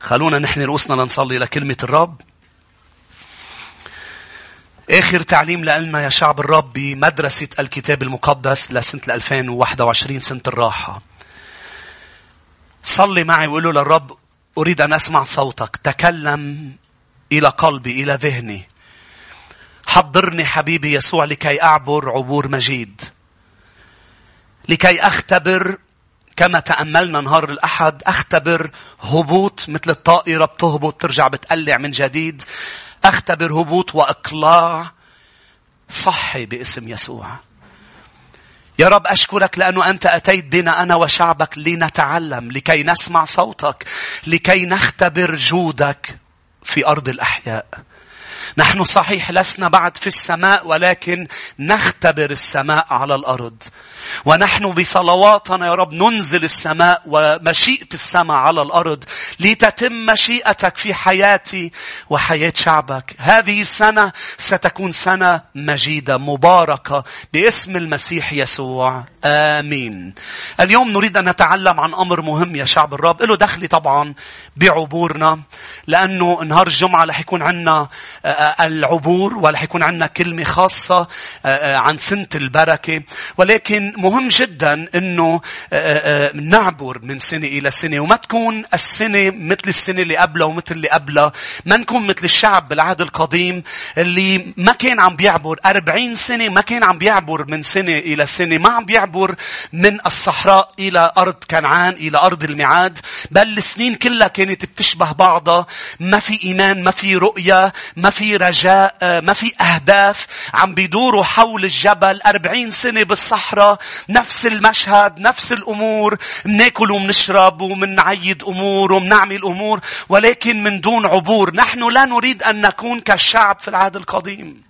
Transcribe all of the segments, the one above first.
خلونا نحن رؤوسنا لنصلي لكلمة الرب. آخر تعليم لنا يا شعب الرب بمدرسة الكتاب المقدس لسنة 2021 سنة الراحة. صلي معي وقول له للرب أريد أن أسمع صوتك. تكلم إلى قلبي، إلى ذهني. حضرني حبيبي يسوع لكي أعبر عبور مجيد. لكي أختبر كما تأملنا نهار الأحد أختبر هبوط مثل الطائرة بتهبط ترجع بتقلع من جديد. أختبر هبوط وإقلاع. صحي باسم يسوع. يا رب أشكرك لأنه أنت أتيت بنا أنا وشعبك لنتعلم لكي نسمع صوتك لكي نختبر جودك في أرض الأحياء. نحن صحيح لسنا بعد في السماء ولكن نختبر السماء على الأرض. ونحن بصلواتنا يا رب ننزل السماء ومشيئة السماء على الأرض لتتم مشيئتك في حياتي وحياة شعبك. هذه السنة ستكون سنة مجيدة مباركة باسم المسيح يسوع. آمين. اليوم نريد أن نتعلم عن أمر مهم يا شعب الرب. له دخل طبعا بعبورنا لأنه نهار الجمعة رح يكون عندنا العبور ولا حيكون عندنا كلمة خاصة آه، آه، عن سنة البركة. ولكن مهم جدا إنه آه، نعبر من سنة إلى سنة وما تكون السنة مثل السنة اللي قبلها ومثل اللي قبلها. ما نكون مثل الشعب بالعهد القديم اللي ما كان عم بيعبر. أربعين سنة ما كان عم بيعبر من سنة إلى سنة. ما عم بيعبر من الصحراء إلى أرض كنعان إلى أرض الميعاد. بل السنين كلها كانت بتشبه بعضها. ما في إيمان ما في رؤية ما في رجاء آه، ما في أهداف عم بيدوروا حول الجبل أربعين سنة بالصحراء نفس المشهد نفس الأمور مناكل ومنشرب ومنعيد أمور ومنعمل أمور ولكن من دون عبور. نحن لا نريد أن نكون كالشعب في العهد القديم.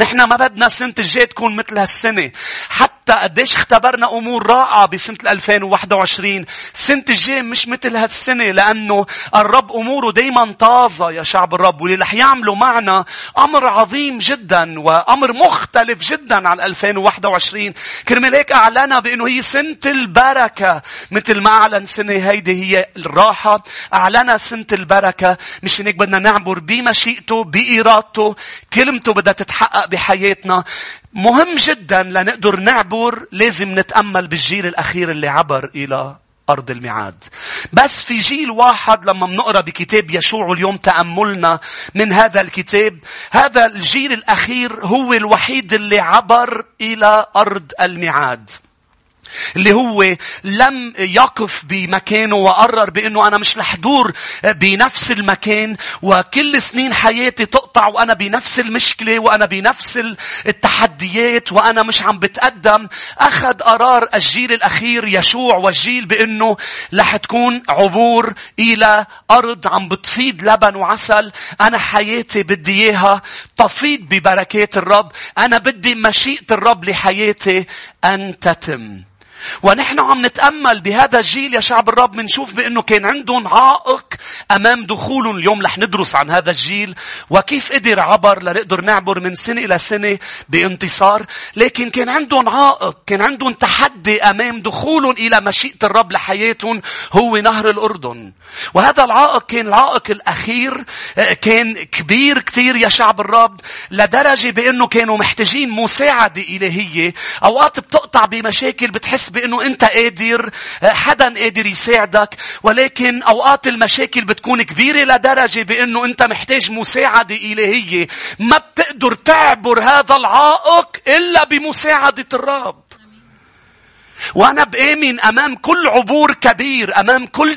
نحن ما بدنا سنة الجاي تكون مثل هالسنة. حتى قديش اختبرنا أمور رائعة بسنة 2021. سنة الجاي مش مثل هالسنة لأنه الرب أموره دايما طازة يا شعب الرب. واللي رح يعملوا معنا أمر عظيم جدا وأمر مختلف جدا عن 2021. كرمال هيك أعلنا بأنه هي سنة البركة. مثل ما أعلن سنة هيدي هي الراحة. أعلنا سنة البركة. مش هيك بدنا نعبر بمشيئته بإرادته. كلمته بدها تتحقق تتحقق بحياتنا مهم جدا لنقدر نعبر لازم نتأمل بالجيل الأخير اللي عبر إلى أرض الميعاد. بس في جيل واحد لما بنقرأ بكتاب يشوع اليوم تأملنا من هذا الكتاب هذا الجيل الأخير هو الوحيد اللي عبر إلى أرض الميعاد. اللي هو لم يقف بمكانه وقرر بأنه أنا مش رح دور بنفس المكان وكل سنين حياتي تقطع وأنا بنفس المشكلة وأنا بنفس التحديات وأنا مش عم بتقدم. أخذ قرار الجيل الأخير يشوع والجيل بأنه رح تكون عبور إلى أرض عم بتفيض لبن وعسل. أنا حياتي بدي إياها تفيض ببركات الرب. أنا بدي مشيئة الرب لحياتي أن تتم. ونحن عم نتأمل بهذا الجيل يا شعب الرب منشوف بأنه كان عندهم عائق أمام دخولهم اليوم رح ندرس عن هذا الجيل وكيف قدر عبر لنقدر نعبر من سنة إلى سنة بانتصار لكن كان عندهم عائق كان عندهم تحدي أمام دخولهم إلى مشيئة الرب لحياتهم هو نهر الأردن. وهذا العائق كان العائق الأخير آه، كان كبير كتير يا شعب الرب لدرجة بأنه كانوا محتاجين مساعدة إلهية. أوقات بتقطع بمشاكل بتحس بأنه أنت قادر آه، حدا قادر يساعدك. ولكن أوقات المشاكل بتكون كبيرة لدرجة بأنه أنت محتاج مساعدة إلهية. ما بتقدر تعبر هذا العائق إلا بمساعدة الرب. وأنا بآمن أمام كل عبور كبير أمام كل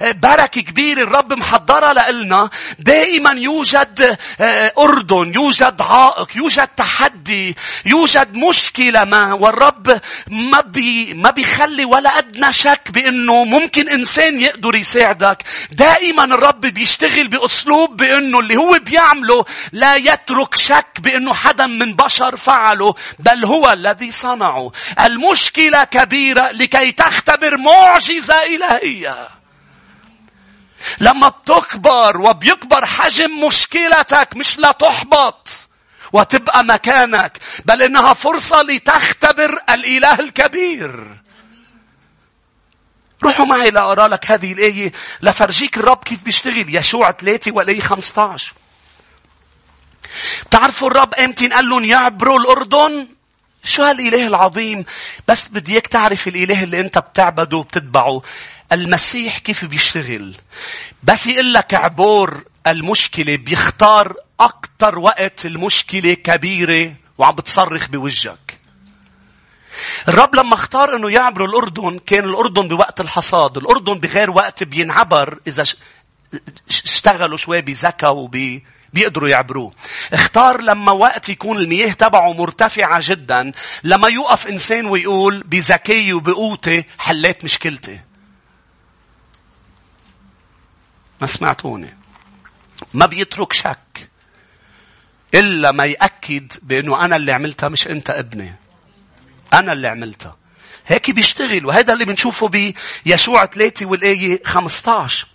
بركة كبيرة الرب محضرها لنا دائما يوجد آه، أردن يوجد عائق يوجد تحدي يوجد مشكلة ما والرب ما بي ما بيخلي ولا أدنى شك بأنه ممكن إنسان يقدر يساعدك. دائما الرب بيشتغل بأسلوب بأنه اللي هو بيعمله لا يترك شك بأنه حدا من بشر فعله بل هو الذي صنعه. المشكلة كبيرة لكي تختبر معجزة إلهية. لما بتكبر وبيكبر حجم مشكلتك مش لا تحبط وتبقى مكانك بل إنها فرصة لتختبر الإله الكبير. روحوا معي لأقرأ لك هذه الآية لفرجيك الرب كيف بيشتغل يشوع 3 والآية 15 بتعرفوا الرب إمتى قال لهم يعبروا الأردن شو هالإله العظيم؟ بس بدي إياك تعرف الإله اللي أنت بتعبده وبتتبعه. المسيح كيف بيشتغل؟ بس يقول لك عبور المشكلة بيختار أكتر وقت المشكلة كبيرة وعم بتصرخ بوجهك. الرب لما اختار إنه يعبروا الأردن كان الأردن بوقت الحصاد. الأردن بغير وقت بينعبر إذا اشتغلوا شوي بذكاء وب بيقدروا يعبروه. اختار لما وقت يكون المياه تبعه مرتفعة جدا لما يوقف إنسان ويقول بذكائي وبقوتي حليت مشكلتي. ما سمعتوني. ما بيترك شك. إلا ما يأكد بأنه أنا اللي عملتها مش أنت ابني. أنا اللي عملتها. هيك بيشتغل وهذا اللي بنشوفه بيشوع 3 والآية 15.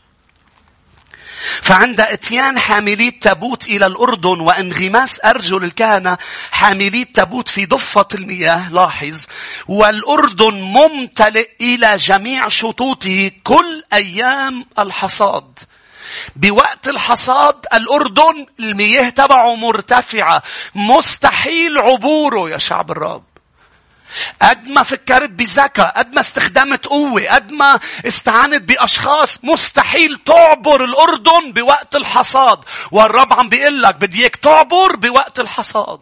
فعند إتيان حاملي التابوت إلى الأردن وانغماس أرجل الكهنة حاملي التابوت في ضفة المياه لاحظ والأردن ممتلئ إلى جميع شطوطه كل أيام الحصاد. بوقت الحصاد الأردن المياه تبعه مرتفعة. مستحيل عبوره يا شعب الرب قد ما فكرت بذكاء قد ما استخدمت قوة قد ما استعانت بأشخاص مستحيل تعبر الأردن بوقت الحصاد والرب عم بيقول لك بدي إياك تعبر بوقت الحصاد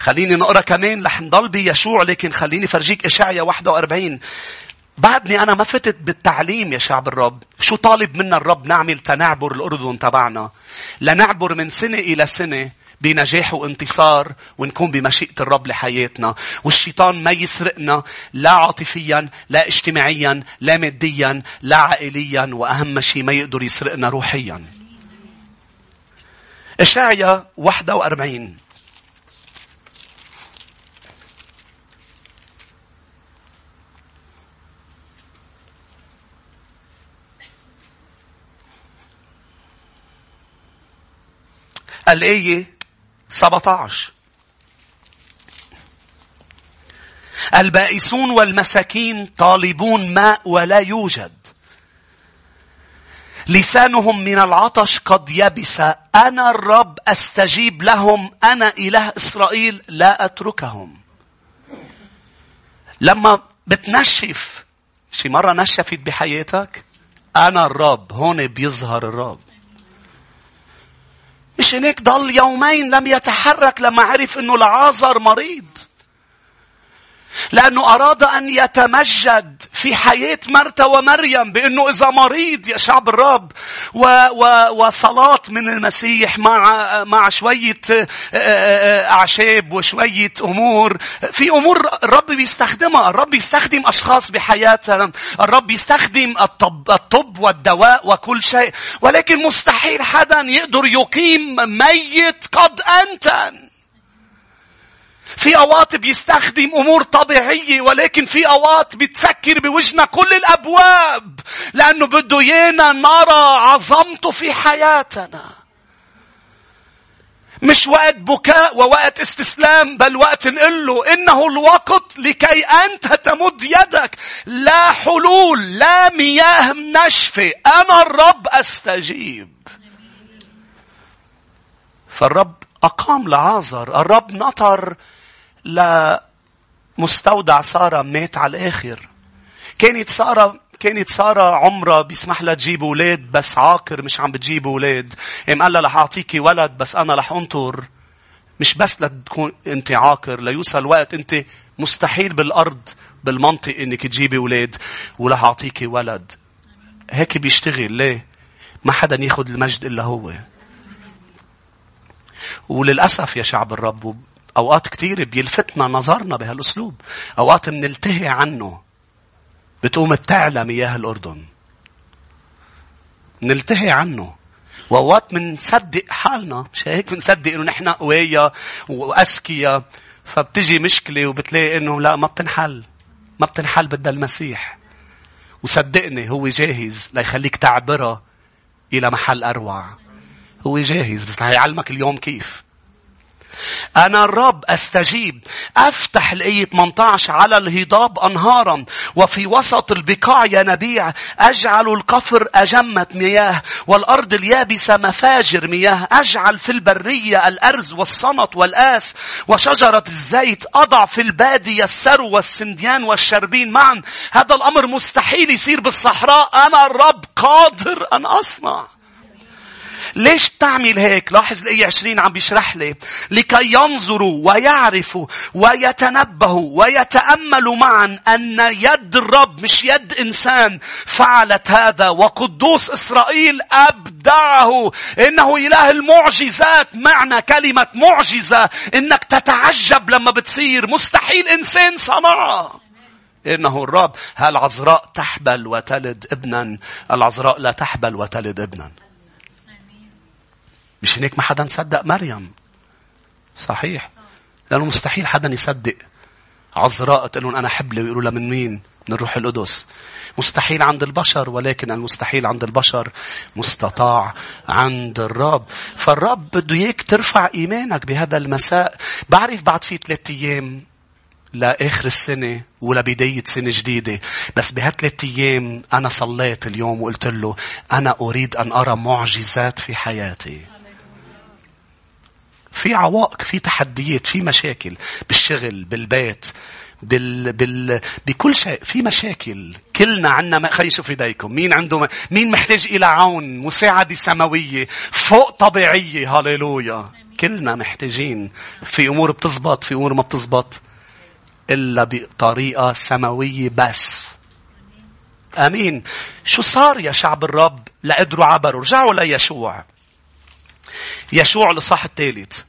خليني نقرأ كمان رح نضل بيشوع لكن خليني فرجيك اشعيا 41 بعدني أنا ما فتت بالتعليم يا شعب الرب. شو طالب منا الرب نعمل تنعبر الأردن تبعنا؟ لنعبر من سنة إلى سنة بنجاح وانتصار ونكون بمشيئة الرب لحياتنا. والشيطان ما يسرقنا لا عاطفيا لا اجتماعيا لا ماديا لا عائليا وأهم شيء ما يقدر يسرقنا روحيا. إشعيا 41 الآية 17 البائسون والمساكين طالبون ماء ولا يوجد. لسانهم من العطش قد يبس. أنا الرب أستجيب لهم. أنا إله إسرائيل لا أتركهم. لما بتنشف شي مرة نشفت بحياتك؟ أنا الرب. هون بيظهر الرب. مش هيك ضل يومين لم يتحرك لما عرف إنه لعازر مريض. لأنه أراد أن يتمجد في حياة مرتا ومريم بأنه إذا مريض يا شعب الرب و و وصلاة من المسيح مع مع شوية أعشاب وشوية أمور. في أمور الرب بيستخدمها الرب بيستخدم أشخاص بحياتنا الرب بيستخدم الطب, الطب والدواء وكل شيء. ولكن مستحيل حدا يقدر يقيم ميت قد أنتن في أوقات بيستخدم أمور طبيعية ولكن في أوقات بتسكر بوجهنا كل الأبواب لأنه بده يانا نرى عظمته في حياتنا. مش وقت بكاء ووقت استسلام بل وقت نقول له إنه الوقت لكي أنت تمد يدك. لا حلول لا مياه نشفة. أنا الرب أستجيب. فالرب أقام لعازر الرب نطر لمستودع سارة مات على الآخر. كانت سارة كانت سارة عمرها بيسمح لها تجيب أولاد بس عاقر مش عم بتجيب أولاد. قام قال لها رح أعطيكي ولد بس أنا رح أنطر. مش بس لتكون أنت عاقر ليوصل وقت أنت مستحيل بالأرض بالمنطق أنك تجيبي أولاد ورح أعطيكي ولد. هيك بيشتغل ليه؟ ما حدا ياخذ المجد إلا هو. وللأسف يا شعب الرب أوقات كثيرة بيلفتنا نظرنا بهالأسلوب. أوقات بنلتهي عنه. بتقوم بتعلى مياه الأردن. نلتهي عنه. وأوقات بنصدق حالنا. مش هيك بنصدق إنه نحن قوية وأذكياء. فبتجي مشكلة وبتلاقي إنه لا ما بتنحل. ما بتنحل بدها المسيح. وصدقني هو جاهز ليخليك تعبرها إلى محل أروع. هو جاهز بس هيعلمك اليوم كيف. أنا الرب أستجيب. أفتح الآية 18 على الهضاب أنهارا. وفي وسط البقاع ينابيع أجعل القفر أجمة مياه والأرض اليابسة مفاجر مياه. أجعل في البرية الأرز والصنط والآس وشجرة الزيت أضع في البادية السرو والسنديان والشربين معا. هذا الأمر مستحيل يصير بالصحراء. أنا الرب قادر أن أصنع. ليش بتعمل هيك؟ لاحظ الآية 20 عم بيشرح لي. لكي ينظروا ويعرفوا ويتنبهوا ويتأملوا معا أن يد الرب مش يد إنسان فعلت هذا وقدوس إسرائيل أبدعه. إنه إله المعجزات. معنى كلمة معجزة إنك تتعجب لما بتصير مستحيل إنسان صنعها. إنه الرب هالعذراء تحبل وتلد ابنا العذراء لا تحبل وتلد ابنا مش هيك ما حدا صدق مريم صحيح لأنه مستحيل حدا يصدق عذراء تقول لهم أنا حبلة ويقولوا لها من مين؟ من الروح القدس. مستحيل عند البشر ولكن المستحيل عند البشر مستطاع عند الرب. فالرب بده اياك ترفع إيمانك بهذا المساء. بعرف بعد في ثلاثة أيام لآخر السنة ولبداية سنة جديدة. بس بهالثلاث أيام أنا صليت اليوم وقلت له أنا أريد أن أرى معجزات في حياتي. في عوائق في تحديات في مشاكل بالشغل بالبيت بال... بال... بكل شيء في مشاكل. كلنا عنا ما... خلي شوف إيديكم. مين عنده م... مين محتاج إلى عون؟ مساعدة سماوية فوق طبيعية. هاليلويا كلنا محتاجين. في أمور بتزبط في أمور ما بتزبط. إلا بطريقة سماوية بس. آمين. شو صار يا شعب الرب لقدروا عبروا رجعوا ليشوع. يشوع الإصحاح الثالث.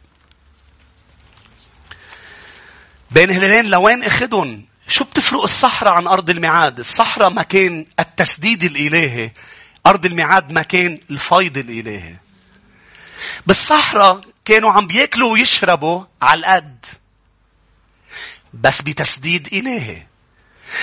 بين هلالين لوين أخدهم؟ شو بتفرق الصحراء عن أرض الميعاد؟ الصحراء مكان التسديد الإلهي أرض الميعاد مكان الفيض الإلهي. بالصحراء كانوا عم بياكلوا ويشربوا على القد بس بتسديد إلهي.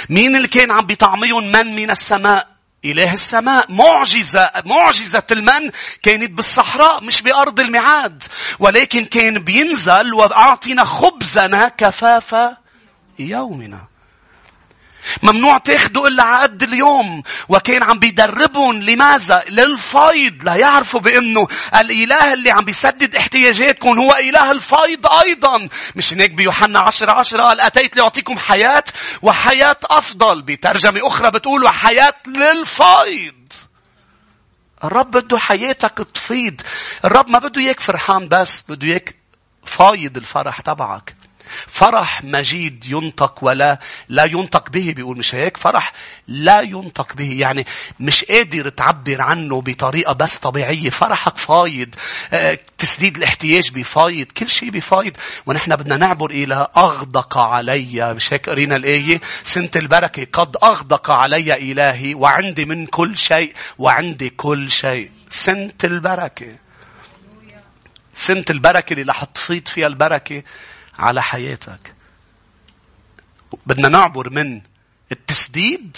مين اللي كان عم بيطعميهم من من السماء؟ إله السماء. معجزة معجزة المن كانت بالصحراء مش بأرض الميعاد. ولكن كان بينزل وأعطينا خبزنا كفاف يومنا. ممنوع تاخدوا إلا على قد اليوم. وكان عم بيدربهم لماذا؟ للفيض. لا يعرفوا بأنه الإله اللي عم بيسدد احتياجاتكم هو إله الفيض أيضا. مش هناك بيوحنا عشرة عشرة قال أتيت لأعطيكم حياة وحياة أفضل. بترجمة أخرى بتقول وحياة للفيض. الرب بده حياتك تفيض. الرب ما بده إياك فرحان بس. بده إياك فايض الفرح تبعك. فرح مجيد ينطق ولا لا ينطق به بيقول مش هيك؟ فرح لا ينطق به يعني مش قادر تعبر عنه بطريقة بس طبيعية. فرحك فايض آه، تسديد الاحتياج بفايض كل شيء بفايض. ونحن بدنا نعبر إلى أغدق علي مش هيك قرينا الآية؟ سنة البركة قد أغدق علي إلهي وعندي من كل شيء وعندي كل شيء. سنة البركة. سنة البركة اللي رح تفيض فيها البركة. على حياتك. بدنا نعبر من التسديد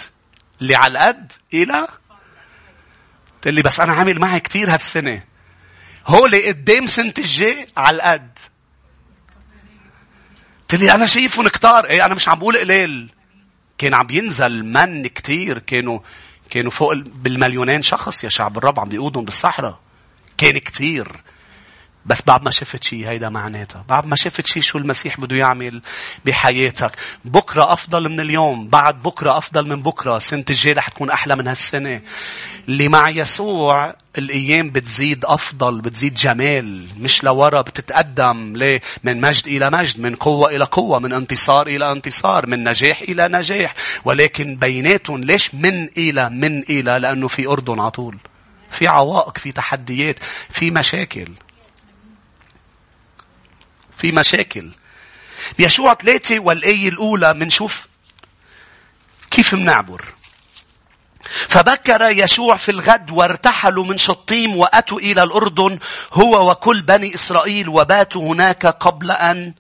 اللي على القد إلى تقول لي بس أنا عامل معي كتير هالسنة. هولي قدام سنة الجاي على القد. قلت لي أنا شايفهم كتار. إيه أنا مش عم بقول قليل. كان عم ينزل من كتير. كانوا كانوا فوق بالمليونين شخص يا شعب الرب عم بيقودهم بالصحراء. كان كتير. بس بعد ما شفت شيء هيدا معناتها. بعد ما شفت شيء شو المسيح بده يعمل بحياتك. بكرة أفضل من اليوم. بعد بكرة أفضل من بكرة. سنة الجاي رح تكون أحلى من هالسنة. اللي مع يسوع الأيام بتزيد أفضل بتزيد جمال. مش لورا بتتقدم. ليه؟ من مجد إلى مجد من قوة إلى قوة من انتصار إلى انتصار من نجاح إلى نجاح. ولكن بيناتهم ليش من إلى من إلى؟ لأنه في أردن عطول في عوائق في تحديات في مشاكل. في مشاكل. بيشوع ثلاثة والآية الأولى منشوف كيف منعبر. فبكر يشوع في الغد وارتحلوا من شطيم وأتوا إلى الأردن هو وكل بني إسرائيل وباتوا هناك قبل أن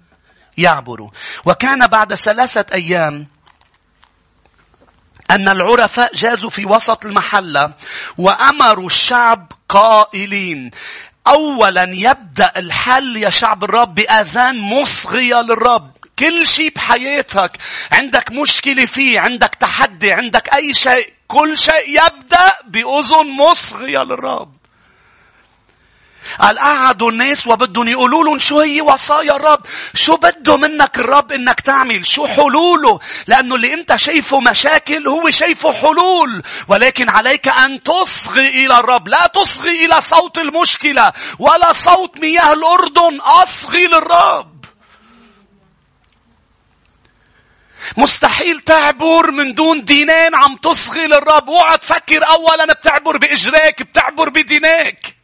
يعبروا. وكان بعد ثلاثة أيام أن العرفاء جازوا في وسط المحلة وأمروا الشعب قائلين أولا يبدأ الحل يا شعب الرب بأذان مصغية للرب. كل شيء بحياتك عندك مشكلة فيه عندك تحدي عندك أي شيء كل شيء يبدأ بأذن مصغية للرب قال قعدوا الناس وبدهم يقولوا لهم شو هي وصايا الرب؟ شو بده منك الرب إنك تعمل؟ شو حلوله؟ لأنه اللي أنت شايفه مشاكل هو شايفه حلول. ولكن عليك أن تصغي إلى الرب. لا تصغي إلى صوت المشكلة ولا صوت مياه الأردن. أصغي للرب. مستحيل تعبر من دون دينين عم تصغي للرب. اوعى تفكر اولا بتعبر بإجراك، بتعبر بدينيك.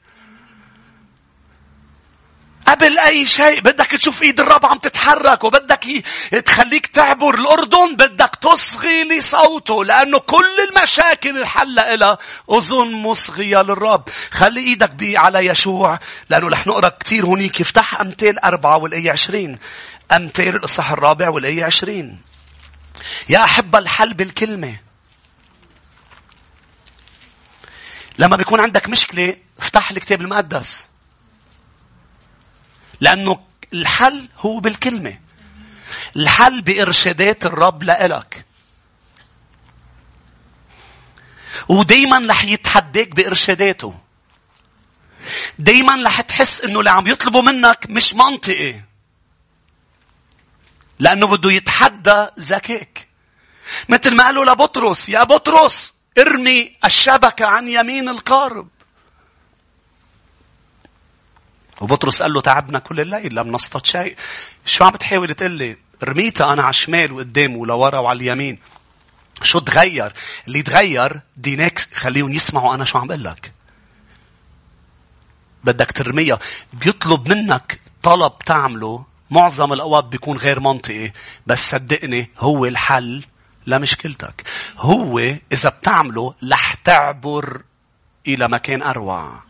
قبل أي شيء بدك تشوف إيد الرب عم تتحرك وبدك تخليك تعبر الأردن بدك تصغي لصوته لأنه كل المشاكل الحل إلها أذن مصغية للرب. خلي إيدك بي على يشوع لأنه رح نقرأ كثير هونيك افتح أمثال أربعة والآية عشرين. أمثال الإصحاح الرابع والآية عشرين. يا أحب الحل بالكلمة. لما بيكون عندك مشكلة افتح الكتاب المقدس. لأنه الحل هو بالكلمة الحل بإرشادات الرب لإلك ودايما رح يتحداك بإرشاداته دايما رح تحس إنه اللي عم يطلبه منك مش منطقي لأنه بده يتحدى ذكائك. مثل ما قالوا لبطرس يا بطرس ارمي الشبكة عن يمين القارب. وبطرس قال له تعبنا كل الليل لم نصطاد شيء. شو عم بتحاول تقول لي؟ رميتها أنا على الشمال وقدام ولورا وعلى اليمين. شو تغير؟ اللي تغير ديناك خليهم يسمعوا أنا شو عم بقول لك. بدك ترميها. بيطلب منك طلب تعمله معظم الأوقات بيكون غير منطقي بس صدقني هو الحل لمشكلتك هو إذا بتعمله رح تعبر إلى مكان أروع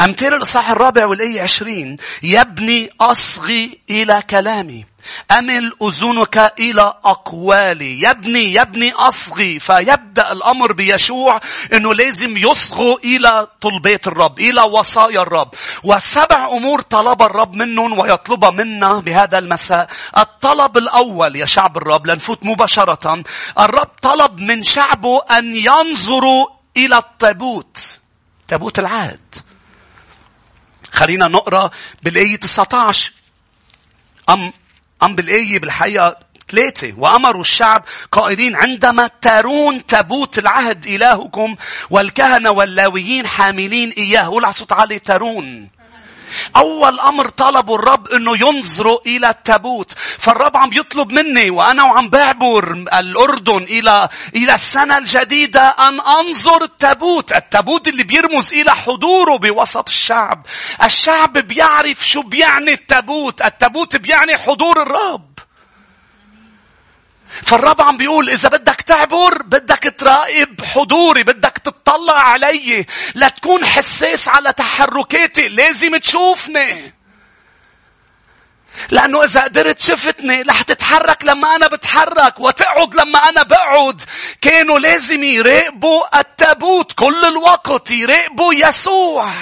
أمثال الإصحاح الرابع والآية عشرين. يبني أصغي إلى كلامي. أمل أذنك إلى أقوالي؟ يبني يبني أصغي. فيبدأ الأمر بيشوع أنه لازم يصغوا إلى طلبات الرب إلى وصايا الرب. وسبع أمور طلب الرب منهم ويطلبها منا بهذا المساء. الطلب الأول يا شعب الرب لنفوت مباشرة. الرب طلب من شعبه أن ينظروا إلى التابوت تابوت العهد. خلينا نقرأ بالآية 19 أم أم بالآية بالحقيقة ثلاثة. وأمروا الشعب قائلين عندما ترون تابوت العهد إلهكم والكهنة واللاويين حاملين إياه ولع صوت عالي ترون. أول أمر طلبوا الرب أنه ينظروا إلى التابوت. فالرب عم يطلب مني وأنا وعم بعبر الأردن إلى إلى السنة الجديدة أن أنظر التابوت. التابوت اللي بيرمز إلى حضوره بوسط الشعب. الشعب بيعرف شو بيعني التابوت. التابوت بيعني حضور الرب. فالرب عم بيقول إذا بدك تعبر بدك تراقب حضوري بدك تطلع علي لا تكون حساس على تحركاتي لازم تشوفني لأنه إذا قدرت شفتني رح تتحرك لما أنا بتحرك وتقعد لما أنا بقعد. كانوا لازم يراقبوا التابوت كل الوقت يراقبوا يسوع.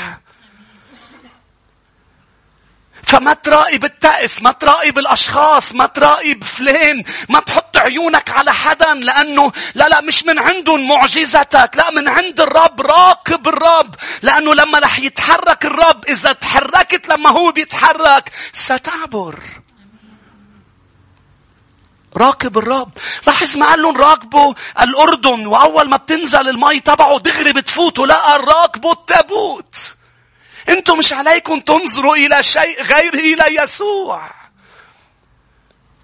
فما تراقب التأس ما تراقب الأشخاص ما تراقب فلان ما تحط عيونك على حدا لأنه لا لا مش من عندهم معجزتك لا من عند الرب راقب الرب لأنه لما رح يتحرك الرب إذا تحركت لما هو بيتحرك ستعبر. راقب الرب. لاحظ ما قال لهم راقبوا الأردن وأول ما بتنزل المي تبعه دغري بتفوتوا لا راقبوا التابوت. أنتم مش عليكم تنظروا إلى شيء غير إلى يسوع.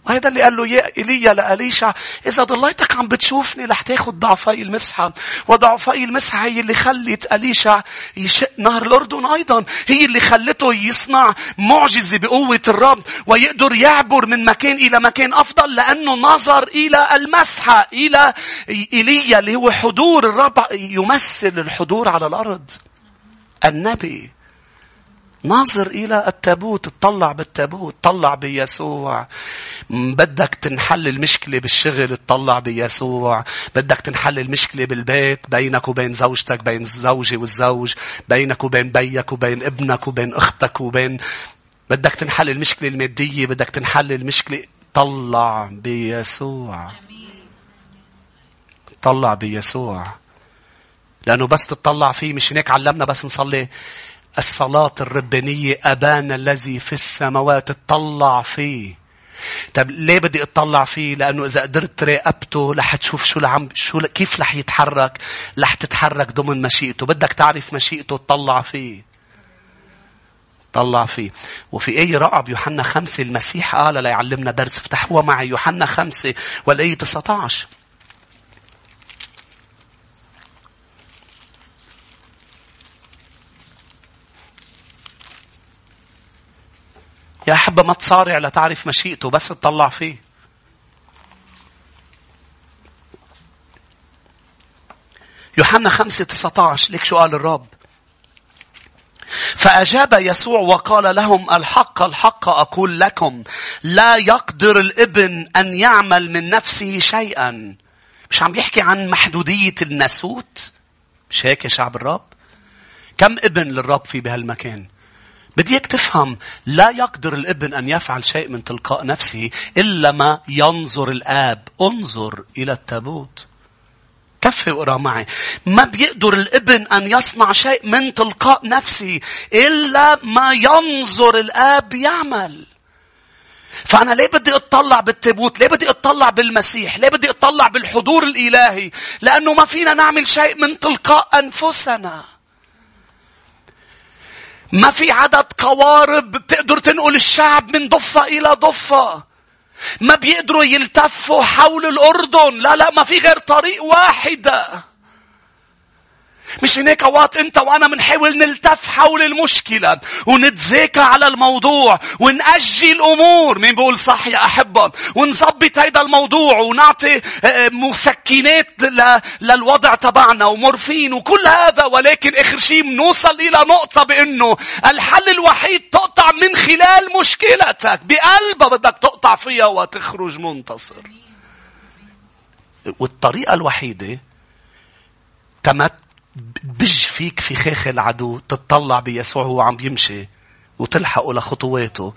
وهذا اللي قال له يا إيليا لأليشع إذا ضليتك عم بتشوفني رح تاخد ضعفي المسحة وضعفي المسحة هي اللي خلت أليشع يشق نهر الأردن أيضا هي اللي خلته يصنع معجزة بقوة الرب ويقدر يعبر من مكان إلى مكان أفضل لأنه نظر إلى المسحة إلى إيليا اللي هو حضور الرب يمثل الحضور على الأرض. النبي ناظر إلى التابوت اطلع بالتابوت طلع بيسوع. بدك تنحل المشكلة بالشغل اطلع بيسوع. بدك تنحل المشكلة بالبيت بينك وبين زوجتك بين الزوجة والزوج بينك وبين بيك وبين ابنك وبين أختك وبين بدك تنحل المشكلة المادية بدك تنحل المشكلة طلع بيسوع. طلع بيسوع. لأنه بس تطلع فيه مش هيك علمنا بس نصلي. الصلاة الربانية أبانا الذي في السماوات اطلع فيه طب ليه بدي اطلع فيه؟ لأنه إذا قدرت راقبته رح تشوف شو لعم شو ل... كيف رح يتحرك؟ رح تتحرك ضمن مشيئته، بدك تعرف مشيئته تطلع فيه. طلع فيه. وفي آية رائعة بيوحنا خمسة المسيح قال ليعلمنا درس افتحوها معي يوحنا خمسة والآية 19. يا أحبة ما تصارع لتعرف مشيئته بس تطلع فيه. يوحنا خمسة 19 ليك شو قال الرب. فأجاب يسوع وقال لهم الحق الحق أقول لكم لا يقدر الإبن أن يعمل من نفسه شيئا. مش عم بيحكي عن محدودية الناسوت؟ مش هيك يا شعب الرب؟ كم إبن للرب في بهالمكان؟ بدي اياك تفهم لا يقدر الابن أن يفعل شيء من تلقاء نفسه إلا ما ينظر الآب انظر إلى التابوت كفي وقرا معي ما بيقدر الابن أن يصنع شيء من تلقاء نفسه إلا ما ينظر الآب يعمل فأنا ليه بدي أطلع بالتابوت؟ ليه بدي أطلع بالمسيح؟ ليه بدي أطلع بالحضور الإلهي؟ لأنه ما فينا نعمل شيء من تلقاء أنفسنا. ما في عدد قوارب بتقدر تنقل الشعب من ضفة إلى ضفة. ما بيقدروا يلتفوا حول الأردن. لا لا ما في غير طريق واحدة. مش هناك وقت انت وأنا بنحاول نلتف حول المشكلة ونتذاكى على الموضوع ونأجل امور مين بقول صح يا أحبة؟ ونظبط هيدا الموضوع ونعطي آه، آه، مسكنات للوضع تبعنا ومورفين وكل هذا. ولكن آخر شيء بنوصل إلى نقطة بإنه الحل الوحيد تقطع من خلال مشكلتك. بقلبها بدك تقطع فيها وتخرج منتصر. والطريقة الوحيدة تمت بج فيك في خاخ العدو تتطلع بيسوع وهو عم يمشي وتلحقه لخطواته.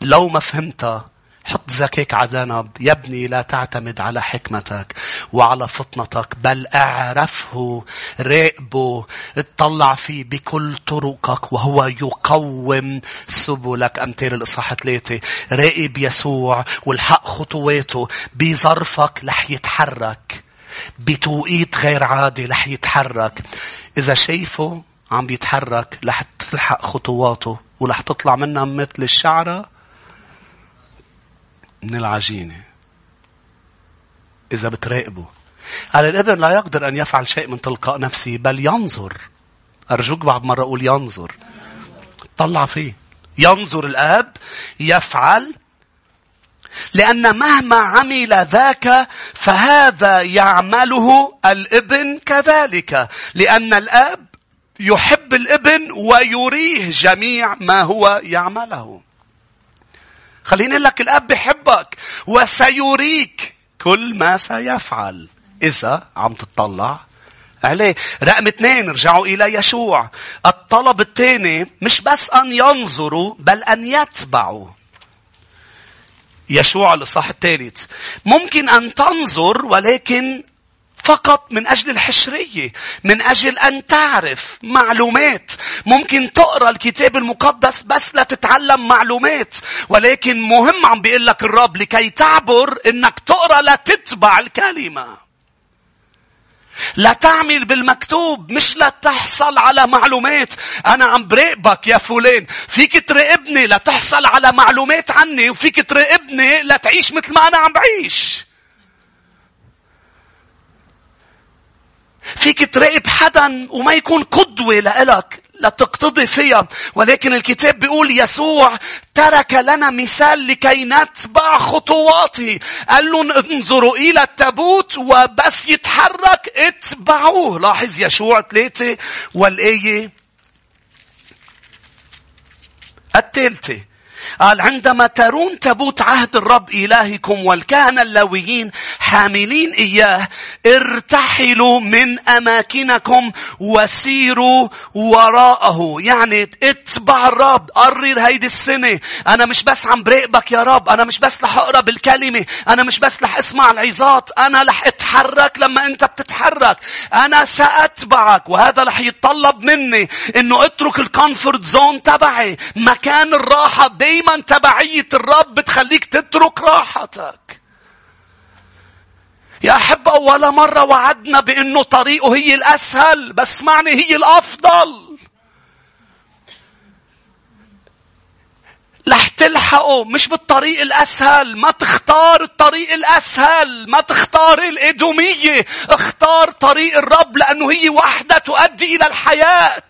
لو ما فهمتها حط ذكاك على جنب. يا ابني لا تعتمد على حكمتك وعلى فطنتك بل اعرفه راقبه اطلع فيه بكل طرقك وهو يقوم سبلك. أمثال الإصحاح ثلاثة راقب يسوع والحق خطواته بظرفك رح يتحرك. بتوقيت غير عادي رح يتحرك. إذا شايفه عم بيتحرك رح تلحق خطواته ورح تطلع منها مثل الشعرة من العجينة. إذا بتراقبه. قال الابن لا يقدر أن يفعل شيء من تلقاء نفسه بل ينظر. أرجوك بعد مرة أقول ينظر. طلع فيه. ينظر الآب يفعل لأن مهما عمل ذاك فهذا يعمله الابن كذلك. لأن الآب يحب الابن ويريه جميع ما هو يعمله. خليني لك الأب بحبك وسيريك كل ما سيفعل إذا عم تطلع عليه. رقم اثنين رجعوا إلى يشوع. الطلب الثاني مش بس أن ينظروا بل أن يتبعوا. يشوع الإصحاح الثالث. ممكن أن تنظر ولكن فقط من أجل الحشرية من أجل أن تعرف معلومات. ممكن تقرأ الكتاب المقدس بس لتتعلم معلومات ولكن مهم عم بيقول لك الرب لكي تعبر إنك تقرأ لتتبع الكلمة. لا تعمل بالمكتوب مش لتحصل على معلومات. أنا عم براقبك يا فلان. فيك تراقبني لتحصل على معلومات عني وفيك تراقبني لتعيش مثل ما أنا عم بعيش. فيك تراقب حدا وما يكون قدوة لإلك. لتقتضي فيها ولكن الكتاب بيقول يسوع ترك لنا مثال لكي نتبع خطواته. قال له انظروا إلى التابوت وبس يتحرك اتبعوه. لاحظ يشوع ثلاثة والآية الثالثة. قال عندما ترون تبوت عهد الرب إلهكم والكهنة اللويين حاملين إياه ارتحلوا من أماكنكم وسيروا وراءه. يعني اتبع الرب قرر هيدي السنة. أنا مش بس عم براقبك يا رب أنا مش بس رح أقرأ بالكلمة أنا مش بس رح أسمع العظات أنا رح أتحرك لما أنت بتتحرك. أنا سأتبعك وهذا رح يتطلب مني أنه أترك الكونفورت زون تبعي مكان الراحة دايما تبعية الرب بتخليك تترك راحتك. يا أحبة ولا مرة وعدنا بأنه طريقه هي الأسهل بس معني هي الأفضل. رح تلحقه مش بالطريق الأسهل ما تختار الطريق الأسهل ما تختار الإدومية اختار طريق الرب لأنه هي وحدة تؤدي إلى الحياة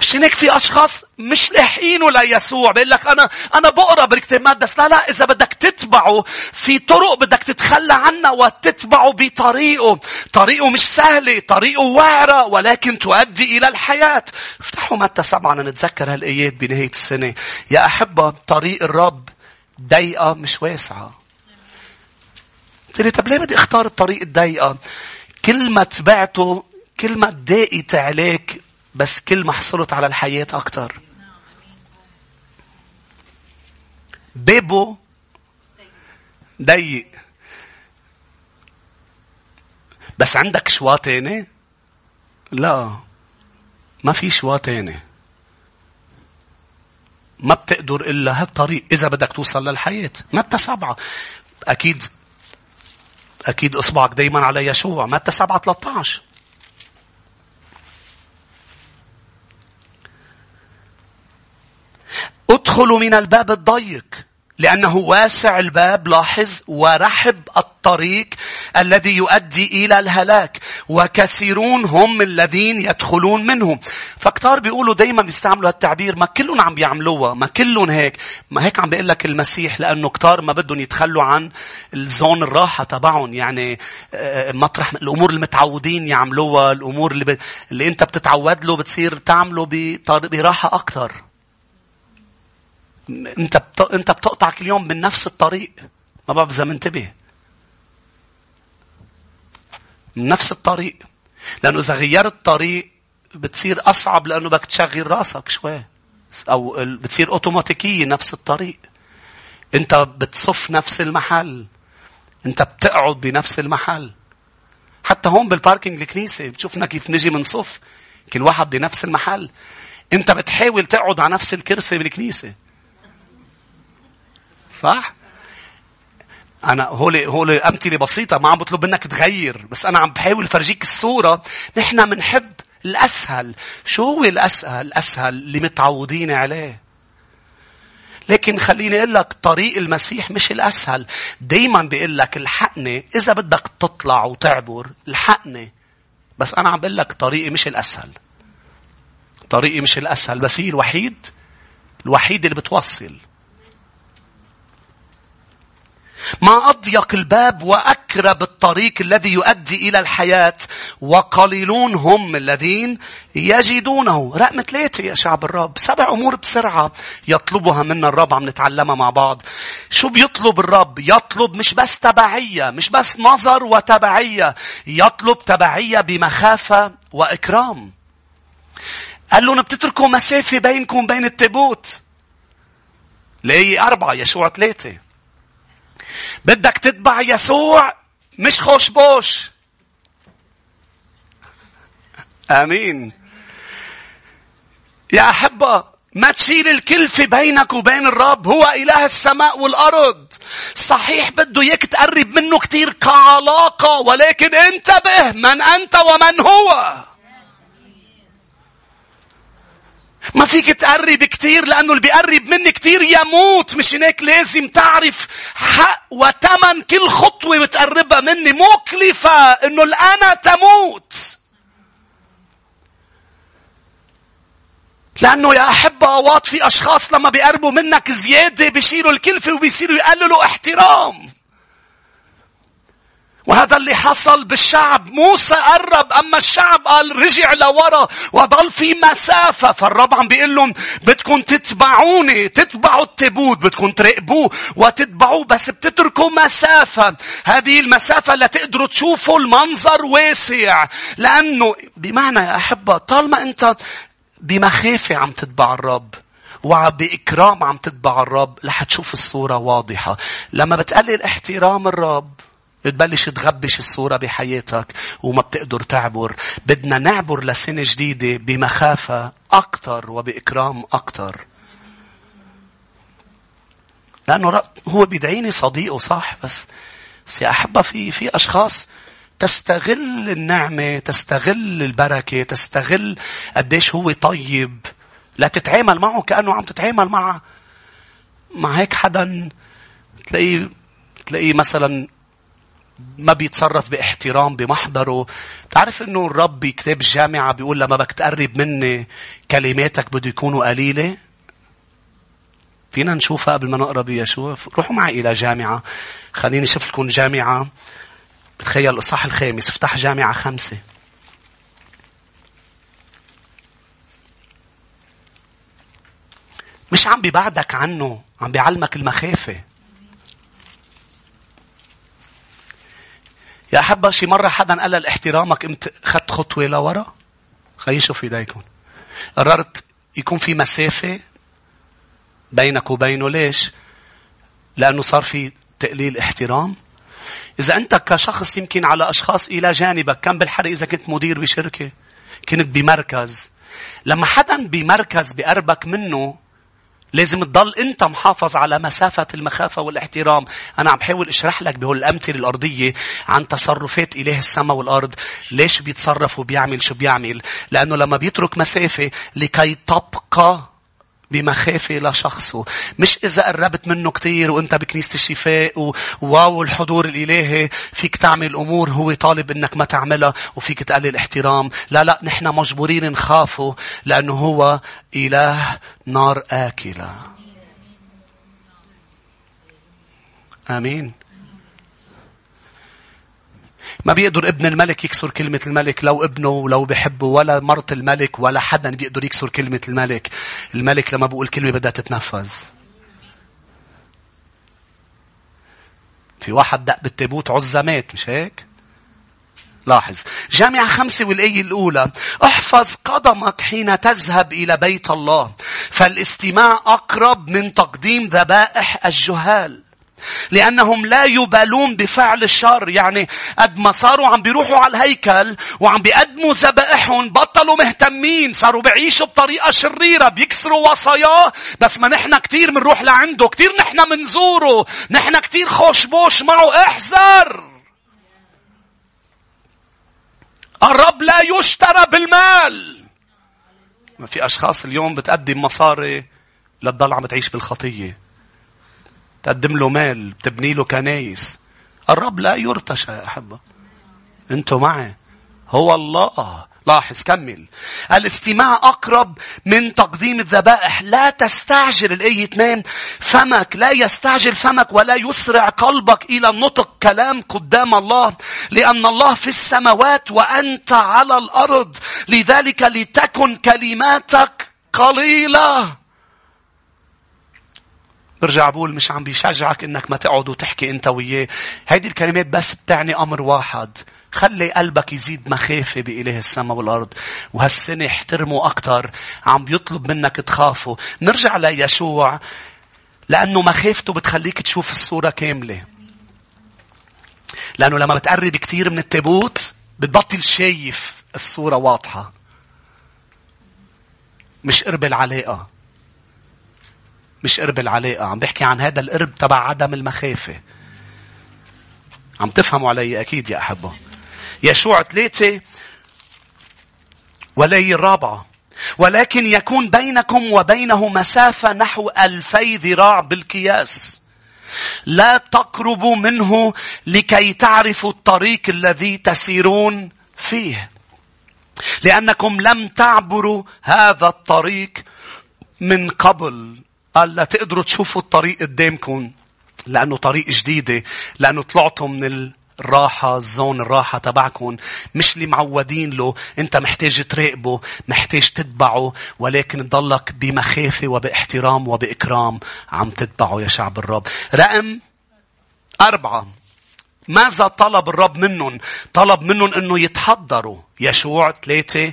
مشان هيك في أشخاص مش لاحقينه ليسوع بيقول لك أنا أنا بقرأ بالكتاب المقدس لا لا إذا بدك تتبعه في طرق بدك تتخلى عنها وتتبعه بطريقه. طريقه مش سهلة طريقه وعره ولكن تؤدي إلى الحياة. افتحوا متى سبعة نتذكر هالآيات بنهاية السنة. يا أحبة طريق الرب ضيقة مش واسعة. قلت لي طب ليه بدي أختار الطريق الضيقة؟ كل ما تبعته كل ما ضاقت عليك بس كل ما حصلت على الحياة أكتر. بيبو ضيق. بس عندك شوا تاني؟ لا ما في شوا تاني. ما بتقدر إلا هالطريق إذا بدك توصل للحياة. متى سبعة أكيد أكيد إصبعك دايما على يشوع متى سبعة 13 ادخلوا من الباب الضيق لأنه واسع الباب لاحظ ورحب الطريق الذي يؤدي إلى الهلاك وكثيرون هم الذين يدخلون منهم. فكتار بيقولوا دايما بيستعملوا هالتعبير ما كلهم عم بيعملوها ما كلهم هيك. ما هيك عم بيقول لك المسيح لأنه كتار ما بدهم يتخلوا عن الزون الراحة تبعهم. يعني آه، مطرح الأمور المتعودين يعملوها الأمور اللي, ب... اللي أنت بتتعود له بتصير تعمله براحة أكتر. انت بت... انت بتقطع كل يوم من نفس الطريق. ما بعرف إذا منتبه. من نفس الطريق. لأنه إذا غيرت طريق بتصير أصعب لأنه بدك تشغل راسك شوي. أو بتصير أوتوماتيكية نفس الطريق. أنت بتصف نفس المحل. أنت بتقعد بنفس المحل. حتى هون بالباركينج الكنيسة بتشوفنا كيف نجي من صف كل واحد بنفس المحل. أنت بتحاول تقعد على نفس الكرسي بالكنيسة. صح؟ أنا هولي هولي أمثلة بسيطة ما عم بطلب منك تغير بس أنا عم بحاول فرجيك الصورة. نحن بنحب الأسهل. شو هو الأسهل؟ الأسهل اللي متعودين عليه. لكن خليني أقول لك طريق المسيح مش الأسهل. دايما بيقول لك الحقني إذا بدك تطلع وتعبر الحقني بس أنا عم بقول لك طريقي مش الأسهل. طريقي مش الأسهل. بس هي الوحيد الوحيد اللي بتوصل. ما أضيق الباب وأكرب الطريق الذي يؤدي إلى الحياة وقليلون هم الذين يجدونه. رقم ثلاثة يا شعب الرب سبع أمور بسرعة يطلبها منا الرب عم نتعلمها مع بعض. شو بيطلب الرب؟ يطلب مش بس تبعية مش بس نظر وتبعية يطلب تبعية بمخافة وإكرام. قال لهم بتتركوا مسافة بينكم بين التابوت. ليه؟ أربعة يشوع ثلاثة. بدك تتبع يسوع مش خوش بوش. آمين. يا أحبة ما تشيل الكلفة بينك وبين الرب هو إله السماء والأرض. صحيح بده إياك تقرب منه كتير كعلاقة ولكن أنتبه من أنت ومن هو. ما فيك تقرب كتير لأنه اللي بيقرب مني كتير يموت مش هيك لازم تعرف حق وتمن كل خطوة بتقربها مني مكلفة إنه الأنا تموت. لأنه يا أحبة أوقات في أشخاص لما بيقربوا منك زيادة بيشيلوا الكلفة وبيصيروا يقللوا احترام. وهذا اللي حصل بالشعب. موسى قرب أما الشعب قال رجع لورا وضل في مسافة. فالرب عم بيقول لهم بدكم تتبعوني تتبعوا التبوت بدكم تراقبوه وتتبعوه بس بتتركوا مسافة. هذه المسافة لتقدروا تشوفوا المنظر واسع لأنه بمعنى يا أحبة طالما أنت بمخافة عم تتبع الرب وبإكرام عم تتبع الرب رح تشوف الصورة واضحة. لما بتقلل احترام الرب بتبلش تغبش الصورة بحياتك وما بتقدر تعبر. بدنا نعبر لسنة جديدة بمخافة أكثر وبإكرام أكثر. لأنه هو بيدعيني صديقه صح بس بس يا أحبة في في أشخاص تستغل النعمة تستغل البركة تستغل قديش هو طيب لا تتعامل معه كأنه عم تتعامل مع مع هيك حدا تلاقيه تلاقيه مثلا ما بيتصرف باحترام بمحضره. تعرف إنه الرب بكتاب الجامعة بيقول لما بدك تقرب مني كلماتك بده يكونوا قليلة؟ فينا نشوفها قبل ما نقرا بيشوع روحوا معي إلى جامعة. خليني أشوف لكم جامعة. بتخيل الإصحاح الخامس. افتح جامعة خمسة. مش عم بيبعدك عنه عم بيعلمك المخافة. يا أحبة شي مرة حدا قال لاحترامك قمت خدت خطوة لورا. خلينا نشوف ايديكم قررت يكون في مسافة بينك وبينه. ليش؟ لأنه صار في تقليل احترام. إذا أنت كشخص يمكن على أشخاص إلى جانبك كان بالحرق إذا كنت مدير بشركة كنت بمركز. لما حدا بمركز بقربك منه لازم تضل انت محافظ على مسافة المخافة والاحترام. أنا عم بحاول أشرح لك بهول الأمثلة الأرضية عن تصرفات إله السماء والأرض. ليش بيتصرف وبيعمل شو بيعمل؟ لأنه لما بيترك مسافة لكي تبقى بمخافة لشخصه. مش إذا قربت منه كتير وأنت بكنيسة الشفاء وواو الحضور الإلهي فيك تعمل أمور هو طالب إنك ما تعملها وفيك تقلل احترام. لا لا نحن مجبورين نخافه لأنه هو إله نار آكلة. آمين. ما بيقدر ابن الملك يكسر كلمة الملك لو ابنه لو بحبه ولا مرت الملك ولا حدا بيقدر يكسر كلمة الملك. الملك لما بقول كلمة بدها تتنفذ. في واحد دق بالتابوت عزة مات مش هيك؟ لاحظ جامعة خمسة والآية الأولى احفظ قدمك حين تذهب إلى بيت الله فالاستماع أقرب من تقديم ذبائح الجهال لأنهم لا يبالون بفعل الشر. يعني قد ما صاروا عم بيروحوا على الهيكل وعم بيقدموا ذبائحهم بطلوا مهتمين صاروا بيعيشوا بطريقة شريرة بيكسروا وصاياه. بس ما نحن كتير منروح لعنده كتير نحن منزوره نحن كتير خوش بوش معه. احذر! الرب لا يشترى بالمال. ما في أشخاص اليوم بتقدم مصاري لتضل عم تعيش بالخطية. تقدم له مال بتبني له كنايس. الرب لا يرتشى يا أحبة. أنتوا معي؟ هو الله. لاحظ كمل. الاستماع أقرب من تقديم الذبائح. لا تستعجل الآية 2 فمك لا يستعجل فمك ولا يسرع قلبك إلى النطق كلام قدام الله لأن الله في السماوات وأنت على الأرض. لذلك لتكن كلماتك قليلة. برجع بقول مش عم بيشجعك إنك ما تقعد وتحكي أنت وياه. هيدي الكلمات بس بتعني أمر واحد. خلي قلبك يزيد مخافة بإله السماء والأرض. وهالسنة احترمه أكتر. عم بيطلب منك تخافه. نرجع ليشوع. لأنه مخافته بتخليك تشوف الصورة كاملة. لأنه لما بتقرب كتير من التابوت بتبطل شايف الصورة واضحة. مش قرب العلاقة. مش قرب العلاقة. عم بحكي عن هذا القرب تبع عدم المخافة. عم تفهموا علي أكيد يا أحبة. يشوع ثلاثة والآية الرابعة. ولكن يكون بينكم وبينه مسافة نحو ألفي ذراع بالقياس. لا تقربوا منه لكي تعرفوا الطريق الذي تسيرون فيه. لأنكم لم تعبروا هذا الطريق من قبل. قال لا تقدروا تشوفوا الطريق قدامكم. لأنه طريق جديدة. لأنه طلعتوا من الراحة الزون الراحة تبعكم مش اللي معودين له انت محتاج تراقبه محتاج تتبعه ولكن تضلك بمخافة وباحترام وبإكرام عم تتبعه يا شعب الرب رقم أربعة ماذا طلب الرب منهم؟ طلب منهم أنه يتحضروا. يشوع ثلاثة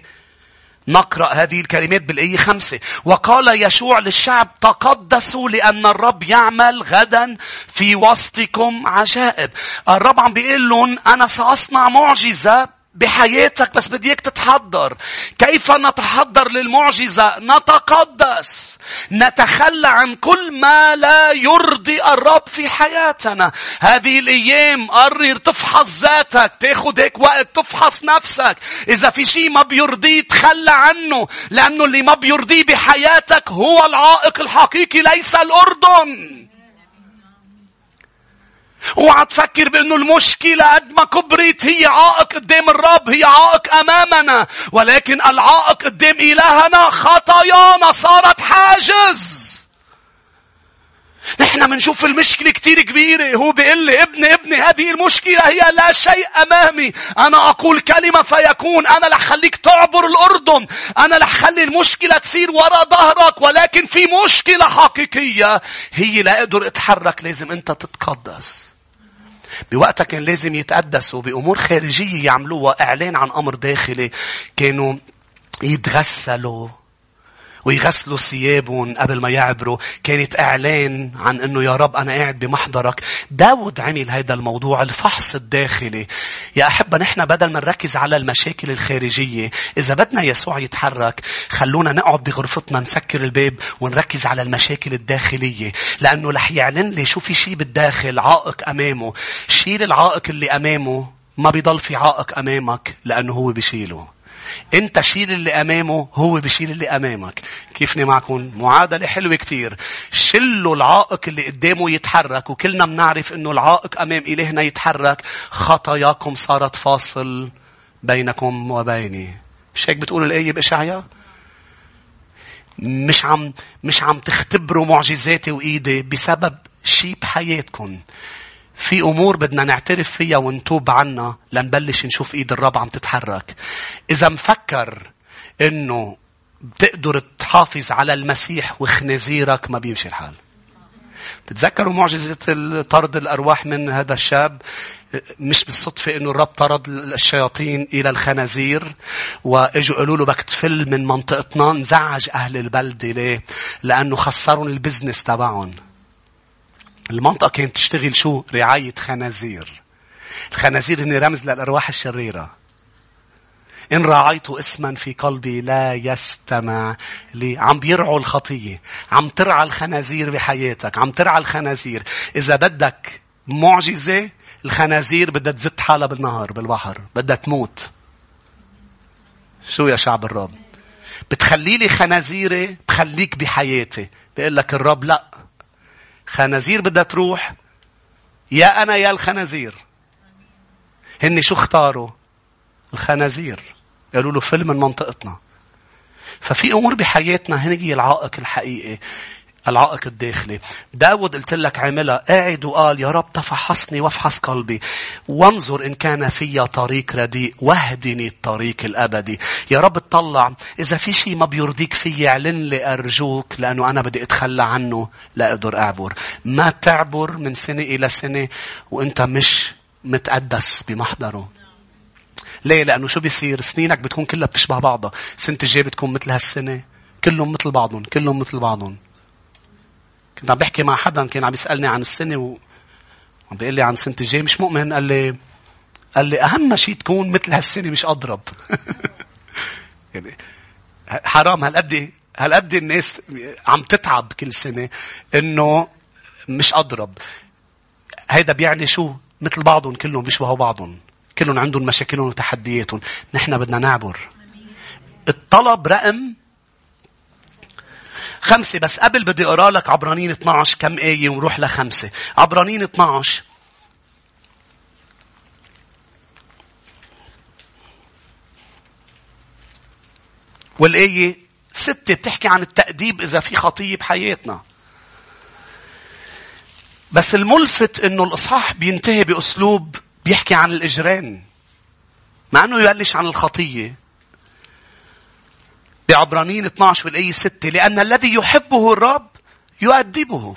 نقرأ هذه الكلمات بالآية خمسة. وقال يشوع للشعب تقدسوا لأن الرب يعمل غدا في وسطكم عجائب. الرب عم بيقول لهم أنا سأصنع معجزة بحياتك بس بدي إياك تتحضر. كيف نتحضر للمعجزة؟ نتقدس. نتخلى عن كل ما لا يرضي الرب في حياتنا. هذه الأيام قرر تفحص ذاتك، تاخذ هيك وقت تفحص نفسك. إذا في شيء ما بيرضيه تخلى عنه، لأنه اللي ما بيرضيه بحياتك هو العائق الحقيقي ليس الأردن. اوعى تفكر بأنه المشكلة قد ما كبرت هي عائق قدام الرب هي عائق أمامنا ولكن العائق قدام إلهنا خطايانا صارت حاجز نحن بنشوف المشكلة كتير كبيرة. هو بيقول لي ابني ابني هذه المشكلة هي لا شيء أمامي. أنا أقول كلمة فيكون. أنا رح خليك تعبر الأردن. أنا رح خلي المشكلة تصير ورا ظهرك. ولكن في مشكلة حقيقية. هي لا أقدر أتحرك. لازم أنت تتقدس. بوقتها كان لازم يتقدسوا بأمور خارجية يعملوها إعلان عن أمر داخلي. كانوا يتغسلوا ويغسلوا ثيابهم قبل ما يعبروا. كانت إعلان عن أنه يا رب أنا قاعد بمحضرك. داود عمل هذا الموضوع الفحص الداخلي. يا أحبة نحن بدل ما نركز على المشاكل الخارجية إذا بدنا يسوع يتحرك خلونا نقعد بغرفتنا نسكر الباب ونركز على المشاكل الداخلية. لأنه رح يعلن لي شو في شيء بالداخل عائق أمامه. شيل العائق اللي أمامه ما بيضل في عائق أمامك لأنه هو بيشيله انت شيل اللي امامه هو بشيل اللي امامك. كيفني معكم معادلة حلوة كتير. شلوا العائق اللي قدامه يتحرك وكلنا بنعرف إنه العائق أمام إلهنا يتحرك. خطاياكم صارت فاصل بينكم وبيني. مش هيك بتقول الآية بإشعياء؟ مش عم مش عم تختبروا معجزاتي وإيدي بسبب شيء بحياتكم. في أمور بدنا نعترف فيها ونتوب عنها لنبلش نشوف إيد الرب عم تتحرك. إذا مفكر إنه بتقدر تحافظ على المسيح وخنازيرك ما بيمشي الحال. تتذكروا معجزة طرد الأرواح من هذا الشاب مش بالصدفة إنه الرب طرد الشياطين إلى الخنازير وإجوا قالوا له بدك تفل من منطقتنا نزعج أهل البلدة ليه؟ لأنه خسروا البزنس تبعهم. المنطقة كانت تشتغل شو؟ رعاية خنازير. الخنازير هن رمز للأرواح الشريرة. إن رعيت اسما في قلبي لا يستمع لي. عم بيرعوا الخطية. عم ترعى الخنازير بحياتك. عم ترعى الخنازير. إذا بدك معجزة الخنازير بدها تزت حالها بالنهار بالبحر. بدها تموت. شو يا شعب الرب؟ بتخلي لي خنازيري بخليك بحياتي. بيقول لك الرب لا خنازير بدها تروح. يا أنا يا الخنازير. هني شو اختاروا؟ الخنازير. قالوا له فيلم من منطقتنا. ففي أمور بحياتنا هي العائق الحقيقي. العائق الداخلي داود قلت لك عملها قاعد وقال يا رب تفحصني وافحص قلبي وانظر إن كان في طريق رديء واهدني الطريق الأبدي يا رب اطلع إذا في شيء ما بيرضيك فيي اعلن لي أرجوك لأنه أنا بدي أتخلى عنه لا أقدر أعبر ما تعبر من سنة إلى سنة وأنت مش متقدس بمحضره ليه؟ لأنه شو بيصير؟ سنينك بتكون كلها بتشبه بعضها. سنة الجاي بتكون مثل هالسنة. كلهم مثل بعضهم. كلهم مثل بعضهم. كنت عم بحكي مع حدا كان عم يسألني عن السنة و... عم بيقول لي عن سنة الجاي مش مؤمن قال لي قال لي أهم شيء تكون مثل هالسنة مش أضرب. يعني حرام. هالقد هالقد الناس عم تتعب كل سنة إنه مش أضرب. هيدا بيعني شو؟ مثل بعضهم كلهم بيشبهوا بعضهم. كلهم عندهم مشاكلهم وتحدياتهم. نحن بدنا نعبر. الطلب رقم خمسة بس قبل بدي أقرأ لك عبرانين 12 كم آية ونروح لخمسة. عبرانين 12 والآية ستة بتحكي عن التأديب إذا في خطية بحياتنا. بس الملفت إنه الإصحاح بينتهي بأسلوب بيحكي عن الإجران مع أنه يبلش عن الخطية بعبرانيين 12 والآية 6 لأن الذي يحبه الرب يؤدبه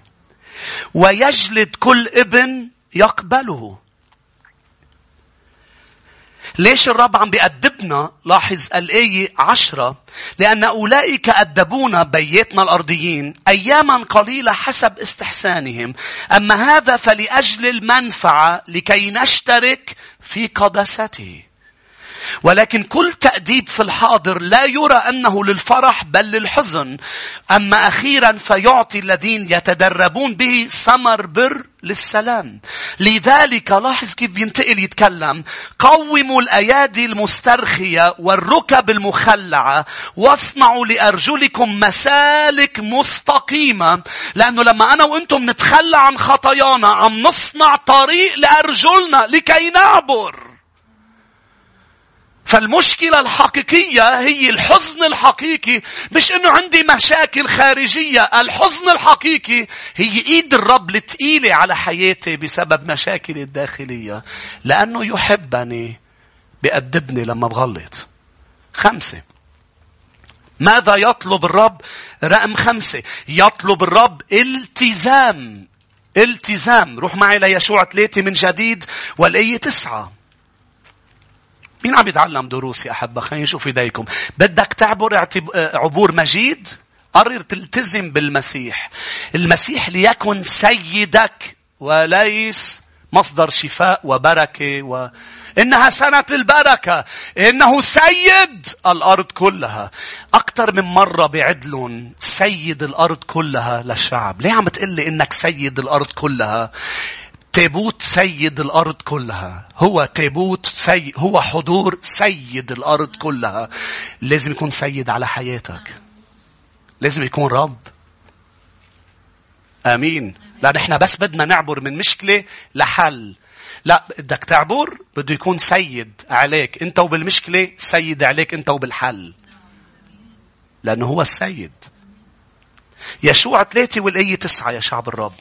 ويجلد كل ابن يقبله ليش الرب عم بيأدبنا؟ لاحظ الآية عشرة. لأن أولئك أدبونا بيتنا الأرضيين أياما قليلة حسب استحسانهم. أما هذا فلأجل المنفعة لكي نشترك في قدسته. ولكن كل تأديب في الحاضر لا يرى أنه للفرح بل للحزن. أما أخيرا فيعطي الذين يتدربون به ثمر بر للسلام. لذلك لاحظ كيف بينتقل يتكلم. قوموا الأيادي المسترخية والركب المخلعة واصنعوا لأرجلكم مسالك مستقيمة. لأنه لما أنا وأنتم نتخلى عن خطايانا عم نصنع طريق لأرجلنا لكي نعبر. فالمشكلة الحقيقية هي الحزن الحقيقي مش إنه عندي مشاكل خارجية الحزن الحقيقي هي إيد الرب الثقيلة على حياتي بسبب مشاكلي الداخلية لأنه يحبني بأدبني لما بغلط خمسة ماذا يطلب الرب؟ رقم خمسة. يطلب الرب التزام. التزام. روح معي ليشوع ثلاثة من جديد والآية تسعة. مين عم يتعلم دروس يا أحبة؟ خلينا نشوف إيديكم. بدك تعبر عبور مجيد؟ قرر تلتزم بالمسيح. المسيح ليكن سيدك وليس مصدر شفاء وبركة و... إنها سنة البركة. إنه سيد الأرض كلها. أكثر من مرة بعدلون سيد الأرض كلها للشعب. ليه عم تقلي إنك سيد الأرض كلها؟ تابوت سيد الأرض كلها. هو تابوت سي... هو حضور سيد الأرض كلها. لازم يكون سيد على حياتك. لازم يكون رب. آمين. لا نحن بس بدنا نعبر من مشكلة لحل. لا بدك تعبر بده يكون سيد عليك انت وبالمشكلة سيد عليك انت وبالحل. لأنه هو السيد. يشوع ثلاثة والآية تسعة يا شعب الرب.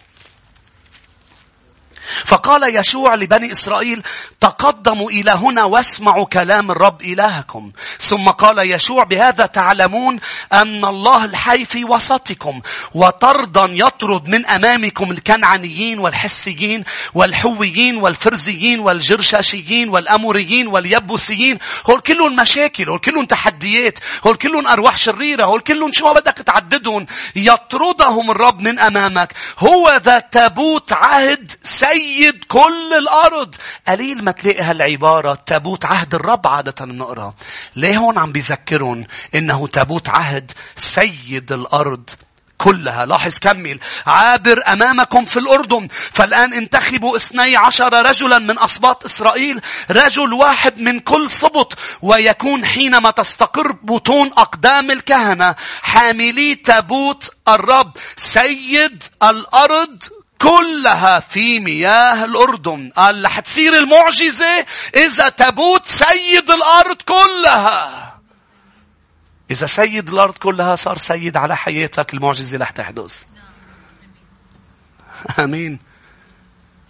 فقال يشوع لبني إسرائيل تقدموا إلى هنا واسمعوا كلام الرب إلهكم. ثم قال يشوع بهذا تعلمون أن الله الحي في وسطكم وطردا يطرد من أمامكم الكنعانيين والحسيين والحويين والفرزيين والجرشاشيين والأموريين واليبوسيين. هول كلهم مشاكل هول كلهم تحديات هول كلهم أرواح شريرة هول كلهم شو ما بدك تعددهم. يطردهم الرب من أمامك. هو ذا تابوت عهد سيد كل الأرض. قليل ما تلاقي هالعبارة تابوت عهد الرب عادة بنقرأ. ليه هون عم بيذكرهم إنه تابوت عهد سيد الأرض كلها. لاحظ كمل. عابر أمامكم في الأردن. فالآن انتخبوا اثني عشر رجلا من أصباط إسرائيل. رجل واحد من كل صبط ويكون حينما تستقر بطون أقدام الكهنة حاملي تابوت الرب. سيد الأرض كلها في مياه الأردن. قال رح تصير المعجزة إذا تبوت سيد الأرض كلها. إذا سيد الأرض كلها صار سيد على حياتك المعجزة رح تحدث. آمين.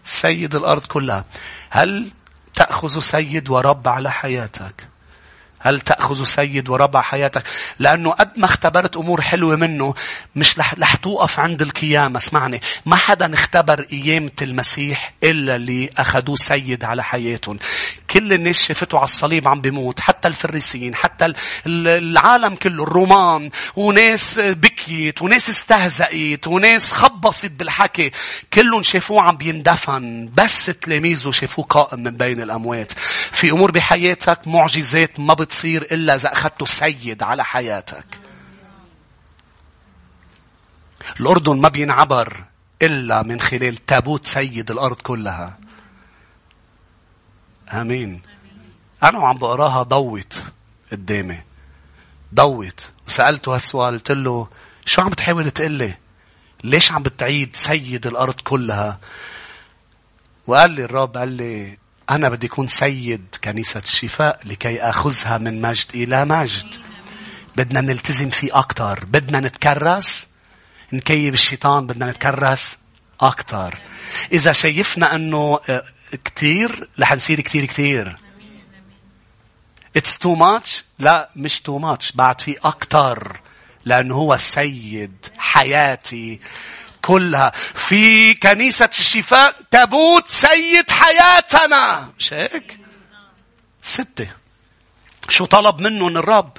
سيد الأرض كلها. هل تأخذ سيد ورب على حياتك؟ هل تأخذ سيد وربع حياتك؟ لأنه قد ما اختبرت أمور حلوة منه مش رح, توقف عند القيامة. اسمعني. ما حدا اختبر قيامة المسيح إلا اللي أخذوه سيد على حياتهم. كل الناس شافته على الصليب عم بيموت. حتى الفريسيين. حتى العالم كله. الرومان. وناس بكيت. وناس استهزأت. وناس خبصت بالحكي. كلهم شافوه عم بيندفن. بس تلاميذه شافوه قائم من بين الأموات. في أمور بحياتك معجزات ما بتصير إلا إذا أخذته سيد على حياتك. الأردن ما بينعبر إلا من خلال تابوت سيد الأرض كلها. آمين. أنا وعم بقراها ضوت قدامي. ضوت. وسألته هالسؤال قلت له شو عم بتحاول تقلي؟ ليش عم بتعيد سيد الأرض كلها؟ وقال لي الرب قال لي أنا بدي أكون سيد كنيسة الشفاء لكي أخذها من مجد إلى مجد. بدنا نلتزم فيه أكتر. بدنا نتكرس. نكيب الشيطان بدنا نتكرس أكتر. إذا شايفنا أنه كتير رح نصير كتير كتير It's too much لا مش too much بعد في أكتر لأنه هو سيد حياتي كلها في كنيسة الشفاء تابوت سيد حياتنا مش هيك؟ ستة شو طلب منهم الرب؟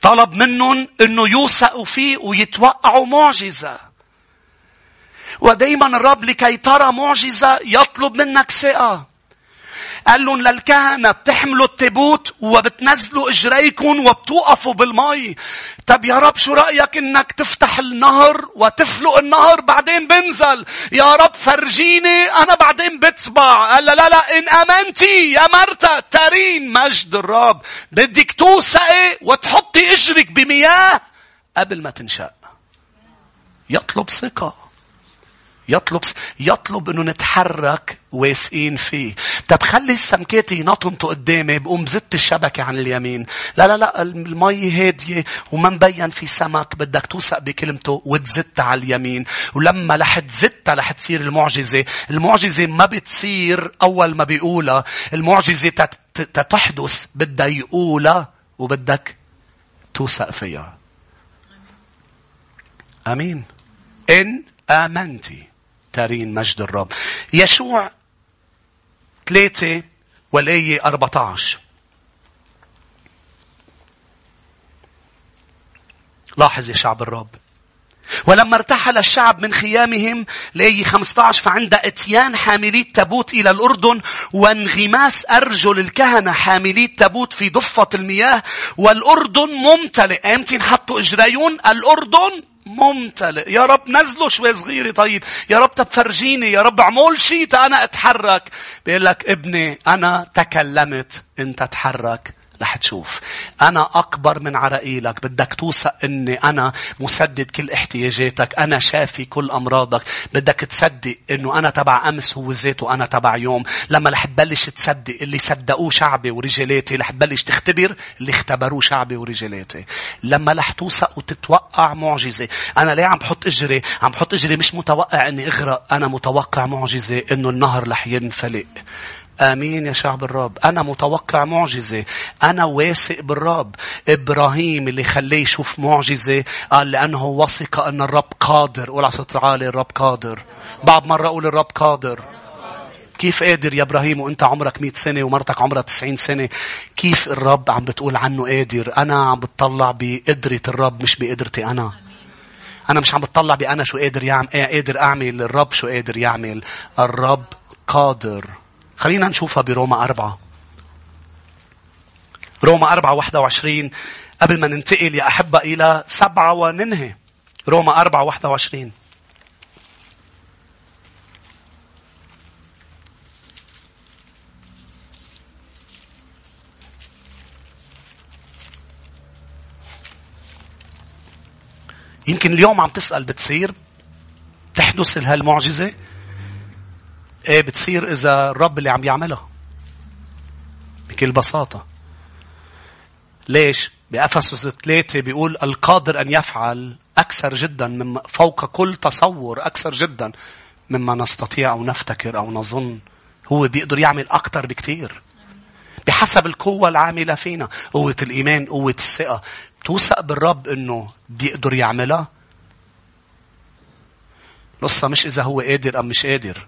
طلب منهم إنه يوثقوا فيه ويتوقعوا معجزة. ودايما الرب لكي ترى معجزة يطلب منك ثقة. قال لهم للكهنة بتحملوا التابوت وبتنزلوا إجريكم وبتوقفوا بالمي. طب يا رب شو رأيك إنك تفتح النهر وتفلق النهر بعدين بنزل. يا رب فرجيني أنا بعدين بتبع. قال لا لا لا إن امنتي يا مرتا ترين مجد الرب. بدك توثقي وتحطي إجرك بمياه قبل ما تنشأ. يطلب ثقة. يطلب يطلب إنه نتحرك واثقين فيه. طب خلي السمكات ينطنطوا قدامي بقوم زدت الشبكة عن اليمين. لا لا لا المي هادية وما مبين في سمك بدك توثق بكلمته وتزت على اليمين. ولما رح تزتها رح تصير المعجزة. المعجزة ما بتصير أول ما بيقولها. المعجزة تتحدث بدها يقولها وبدك توثق فيها. آمين. إن آمنتي ترين مجد الرب. يشوع ثلاثة والآية 14. لاحظ يا شعب الرب. ولما ارتحل الشعب من خيامهم لأي 15 فعند إتيان حاملي التابوت إلى الأردن وانغماس أرجل الكهنة حاملي التابوت في ضفة المياه والأردن ممتلئ. إمتى حطوا إجريون؟ الأردن ممتلئ. يا رب نزلوا شوي صغيرة طيب. يا رب تفرجيني. يا رب عمول شيء أنا أتحرك. بيقول لك ابني أنا تكلمت أنت تحرك. رح تشوف. أنا أكبر من عرائيلك بدك توثق أني أنا مسدد كل احتياجاتك. أنا شافي كل أمراضك. بدك تصدق أنه أنا تبع أمس هو ذاته أنا تبع يوم. لما رح تبلش تصدق اللي صدقوه شعبي ورجالاتي رح تبلش تختبر اللي اختبروه شعبي ورجالاتي. لما رح توثق وتتوقع معجزة. أنا ليه عم بحط إجري؟ عم بحط إجري مش متوقع أني أغرق. أنا متوقع معجزة أنه النهر رح ينفلق. آمين يا شعب الرب. أنا متوقع معجزة. أنا واثق بالرب. إبراهيم اللي خليه يشوف معجزة قال لأنه وثق أن الرب قادر. قول على صوت عالي الرب قادر. بعد مرة أقول الرب قادر. كيف قادر يا إبراهيم وأنت عمرك مئة سنة ومرتك عمرها تسعين سنة كيف الرب عم بتقول عنه قادر أنا عم بتطلع بقدرة الرب مش بقدرتي أنا أنا مش عم بتطلع بأنا شو قادر يعمل قادر أعمل الرب شو قادر يعمل الرب قادر خلينا نشوفها بروما أربعة. روما أربعة واحدة وعشرين قبل ما ننتقل يا أحبة إلى سبعة وننهي. روما أربعة واحدة وعشرين. يمكن اليوم عم تسأل بتصير تحدث هالمعجزة إيه بتصير إذا الرب اللي عم يعملها؟ بكل بساطة. ليش؟ بأفسس ثلاثة بيقول القادر أن يفعل أكثر جدا من فوق كل تصور أكثر جدا مما نستطيع أو نفتكر أو نظن. هو بيقدر يعمل أكثر بكثير بحسب القوة العاملة فينا. قوة الإيمان قوة الثقة. توثق بالرب أنه بيقدر يعملها؟ القصة مش إذا هو قادر أم مش قادر.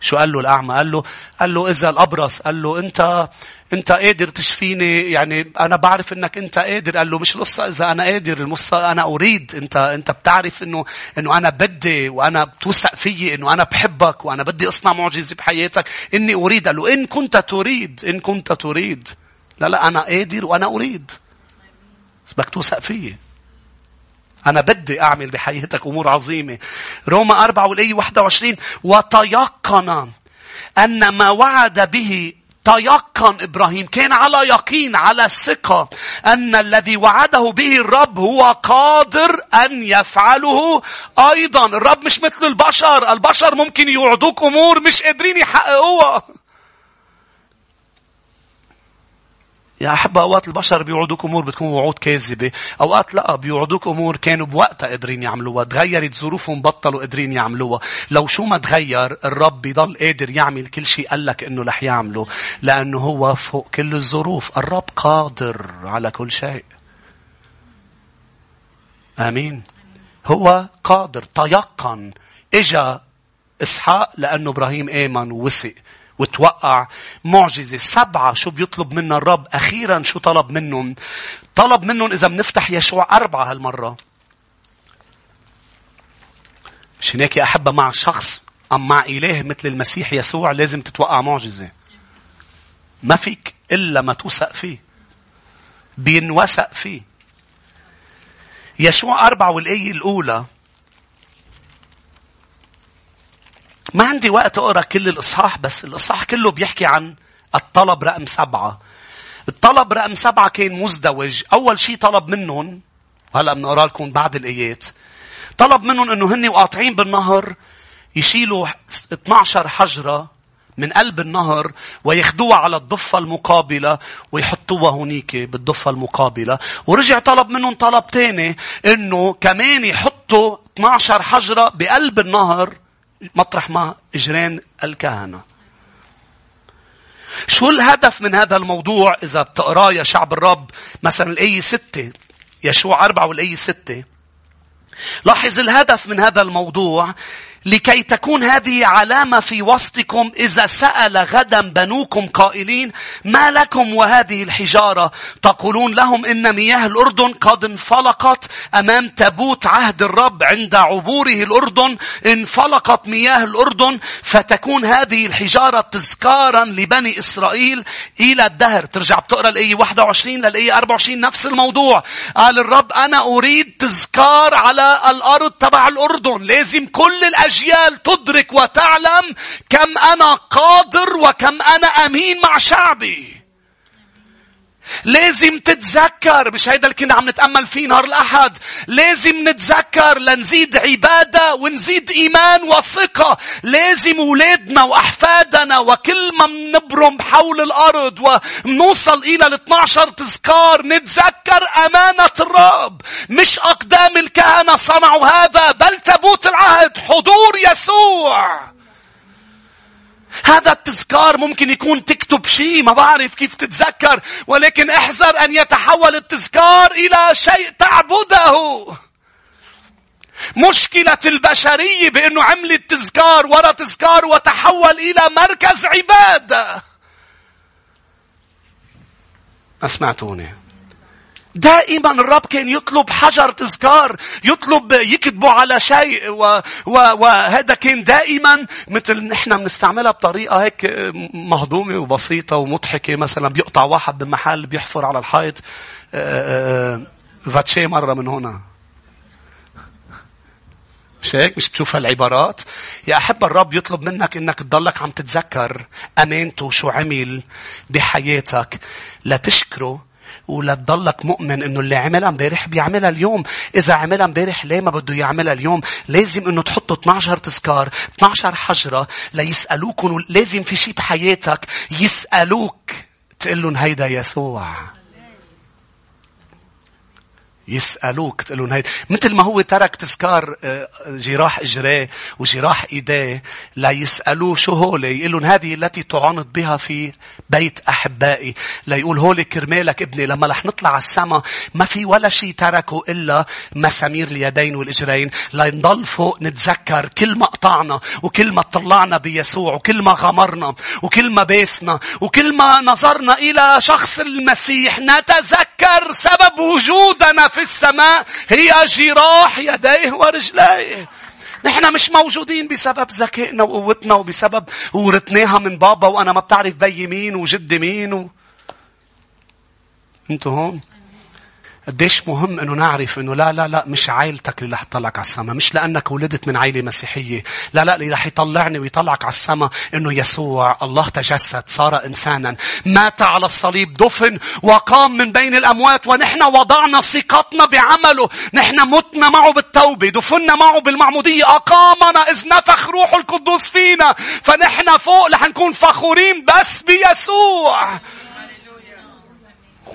شو قال له الأعمى؟ قال له, قال له إذا الأبرص قال له أنت, أنت قادر تشفيني يعني أنا بعرف أنك أنت قادر. قال له مش القصة إذا أنا قادر القصة أنا أريد. أنت, أنت بتعرف أنه, أنه أنا بدي وأنا بتوثق فيي أنه أنا بحبك وأنا بدي أصنع معجزة بحياتك. إني أريد. قال له إن كنت تريد. إن كنت تريد. لا لا أنا قادر وأنا أريد. بس بدك توثق فيي. أنا بدي أعمل بحياتك أمور عظيمة. روما 4 والآية 21 وتيقن أن ما وعد به تيقن إبراهيم. كان على يقين على ثقة أن الذي وعده به الرب هو قادر أن يفعله أيضا. الرب مش مثل البشر. البشر ممكن يوعدوك أمور مش قادرين يحققوها. يا أحبة أوقات البشر بيوعدوك أمور بتكون وعود كاذبة. أوقات لا بيوعدوك أمور كانوا بوقتها قادرين يعملوها. تغيرت ظروفهم بطلوا قادرين يعملوها. لو شو ما تغير الرب بيضل قادر يعمل كل شيء قال لك إنه رح يعمله. لأنه هو فوق كل الظروف. الرب قادر على كل شيء. آمين. هو قادر تيقن إجا إسحاق لأنه إبراهيم آمن ووثق وتوقع معجزة سبعة شو بيطلب منا الرب. أخيرا شو طلب منهم؟ طلب منهم إذا بنفتح يشوع أربعة هالمرة. مش هناك يا أحبة مع شخص أم مع إله مثل المسيح يسوع لازم تتوقع معجزة. ما فيك إلا ما توثق فيه. بينوثق فيه. يشوع أربعة والآية الأولى ما عندي وقت أقرأ كل الإصحاح بس الإصحاح كله بيحكي عن الطلب رقم سبعة. الطلب رقم سبعة كان مزدوج. أول شيء طلب منهم هلا بنقرأ لكم بعد الآيات. طلب منهم إنه هن وقاطعين بالنهر يشيلوا 12 حجرة من قلب النهر وياخدوها على الضفة المقابلة ويحطوها هنيك بالضفة المقابلة ورجع طلب منهم طلب تاني إنه كمان يحطوا 12 حجرة بقلب النهر مطرح ما اجرين الكهنة. شو الهدف من هذا الموضوع إذا بتقراه يا شعب الرب مثلا الآية ستة يشوع أربعة والآية ستة لاحظ الهدف من هذا الموضوع لكي تكون هذه علامة في وسطكم إذا سأل غدا بنوكم قائلين ما لكم وهذه الحجارة؟ تقولون لهم إن مياه الأردن قد انفلقت أمام تابوت عهد الرب عند عبوره الأردن. انفلقت مياه الأردن فتكون هذه الحجارة تذكارا لبني إسرائيل إلى الدهر. ترجع بتقرأ الآية 21 للآية 24 نفس الموضوع. قال الرب أنا أريد تذكار على الأرض تبع الأردن لازم كل الأجيال الأجيال تدرك وتعلم كم أنا قادر وكم أنا أمين مع شعبي. لازم تتذكر مش هيدا اللي كنا عم نتأمل فيه نهار الأحد. لازم نتذكر لنزيد عبادة ونزيد إيمان وثقة. لازم أولادنا وأحفادنا وكل ما بنبرم حول الأرض ونوصل إلى ال 12 تذكار نتذكر أمانة الرب. مش أقدام الكهنة صنعوا هذا بل تابوت العهد حضور يسوع. هذا التذكار ممكن يكون تكتب شيء ما بعرف كيف تتذكر ولكن احذر أن يتحول التذكار إلى شيء تعبده. مشكلة البشرية بأنه عملت تذكار ورا تذكار وتحول إلى مركز عبادة. ما سمعتوني. دائما الرب كان يطلب حجر تذكار يطلب يكتبوا على شيء و... و... وهذا كان دائما مثل نحن بنستعملها بطريقة هيك مهضومة وبسيطة ومضحكة. مثلا بيقطع واحد بمحل بيحفر على الحيط آه، آه، فاتشي مرة من هنا. مش هيك؟ مش بتشوف هالعبارات؟ يا أحب الرب يطلب منك إنك تضلك عم تتذكر أمانته شو عمل بحياتك. لتشكره ولا تضلك مؤمن إنه اللي عملها امبارح بيعملها اليوم. إذا عملها امبارح ليه ما بده يعملها اليوم؟ لازم إنه تحطوا 12 تذكار، 12 حجرة ليسألوكم لازم في شيء بحياتك يسألوك تقول لهم هيدا يسوع. يسألوك تقول لهم هيدا مثل ما هو ترك تذكار آه، جراح اجراه وجراح ايديه ليسألوه شو هولي. يقول لهم هذه التي تعانط بها في بيت أحبائي. ليقول هولي كرمالك ابني. لما رح نطلع على السما ما في ولا شيء تركه إلا مسامير اليدين والإجرين. لنضل فوق نتذكر كل ما قطعنا وكل ما طلعنا بيسوع وكل ما غمرنا وكل ما باسنا وكل ما نظرنا إلى شخص المسيح. نتذكر سبب وجودنا في في السماء هي جراح يديه ورجليه. نحن مش موجودين بسبب ذكائنا وقوتنا وبسبب ورثناها من بابا وأنا ما بتعرف بي مين وجدي مين و... أنتوا هون قديش مهم إنه نعرف إنه لا لا لا مش عائلتك اللي رح تطلعك على السماء مش لأنك ولدت من عائلة مسيحية لا لا اللي رح يطلعني ويطلعك على السماء إنه يسوع الله تجسد صار انسانا مات على الصليب دفن وقام من بين الأموات ونحن وضعنا ثقتنا بعمله نحن متنا معه بالتوبة دفنا معه بالمعمودية أقامنا إذ نفخ روح القدوس فينا فنحن فوق رح نكون فخورين بس بيسوع.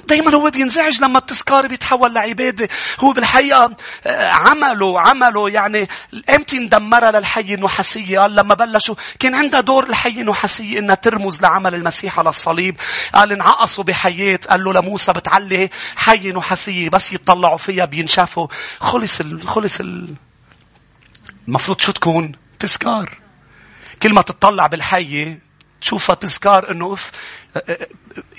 دايما هو بينزعج لما التذكار بيتحول لعبادة. هو بالحقيقة آه، عمله عمله يعني إمتى اندمرها للحية النحاسية قال لما بلشوا كان عندها دور الحية النحاسية إنها ترمز لعمل المسيح على الصليب. قال انعقصوا بحياة. قال له لموسى بتعلي حية نحاسية بس يطلعوا فيها بينشافوا. خلص ال... خلص ال... المفروض شو تكون؟ تذكار. كل ما تطلع بالحية تشوفها تذكار إنه اف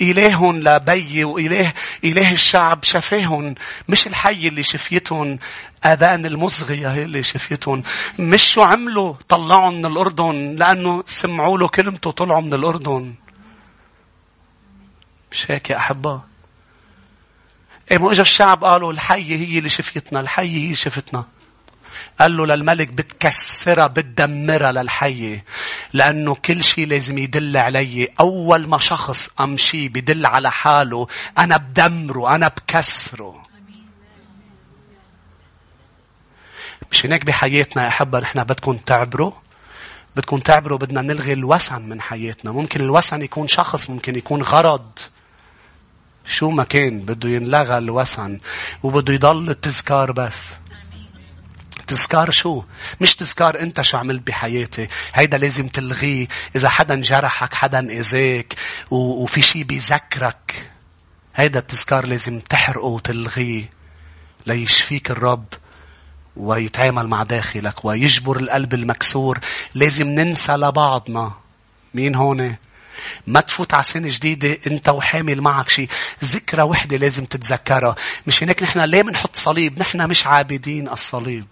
إلههم لبي وإله إله الشعب شفاهم مش الحي اللي شفيتهم آذان المصغية هي اللي شفيتهم. مش شو عملوا طلعوا من الأردن لأنه سمعوا له كلمته طلعوا من الأردن. مش هيك يا أحبة؟ إيه مو إجا الشعب قالوا الحية هي اللي شفيتنا الحية هي اللي شفتنا. قال له للملك بتكسرها بتدمرها للحية لأنه كل شيء لازم يدل علي. أول ما شخص أمشي بدل على حاله أنا بدمره أنا بكسره. مش هناك بحياتنا يا أحبة نحن بدكم تعبروا؟ بدكم تعبروا بدنا نلغي الوسن من حياتنا. ممكن الوسن يكون شخص ممكن يكون غرض. شو ما كان بده ينلغى الوسن وبده يضل التذكار بس. تذكار شو؟ مش تذكار انت شو عملت بحياتي. هيدا لازم تلغيه. إذا حدا جرحك، حدا اذاك، وفي شي بيذكرك. هيدا التذكار لازم تحرقه وتلغيه. ليشفيك الرب. ويتعامل مع داخلك ويجبر القلب المكسور. لازم ننسى لبعضنا. مين هون؟ ما تفوت على سنة جديدة أنت وحامل معك شيء. ذكرى وحدة لازم تتذكرها. مش هناك نحن ليه بنحط صليب؟ نحن مش عابدين الصليب.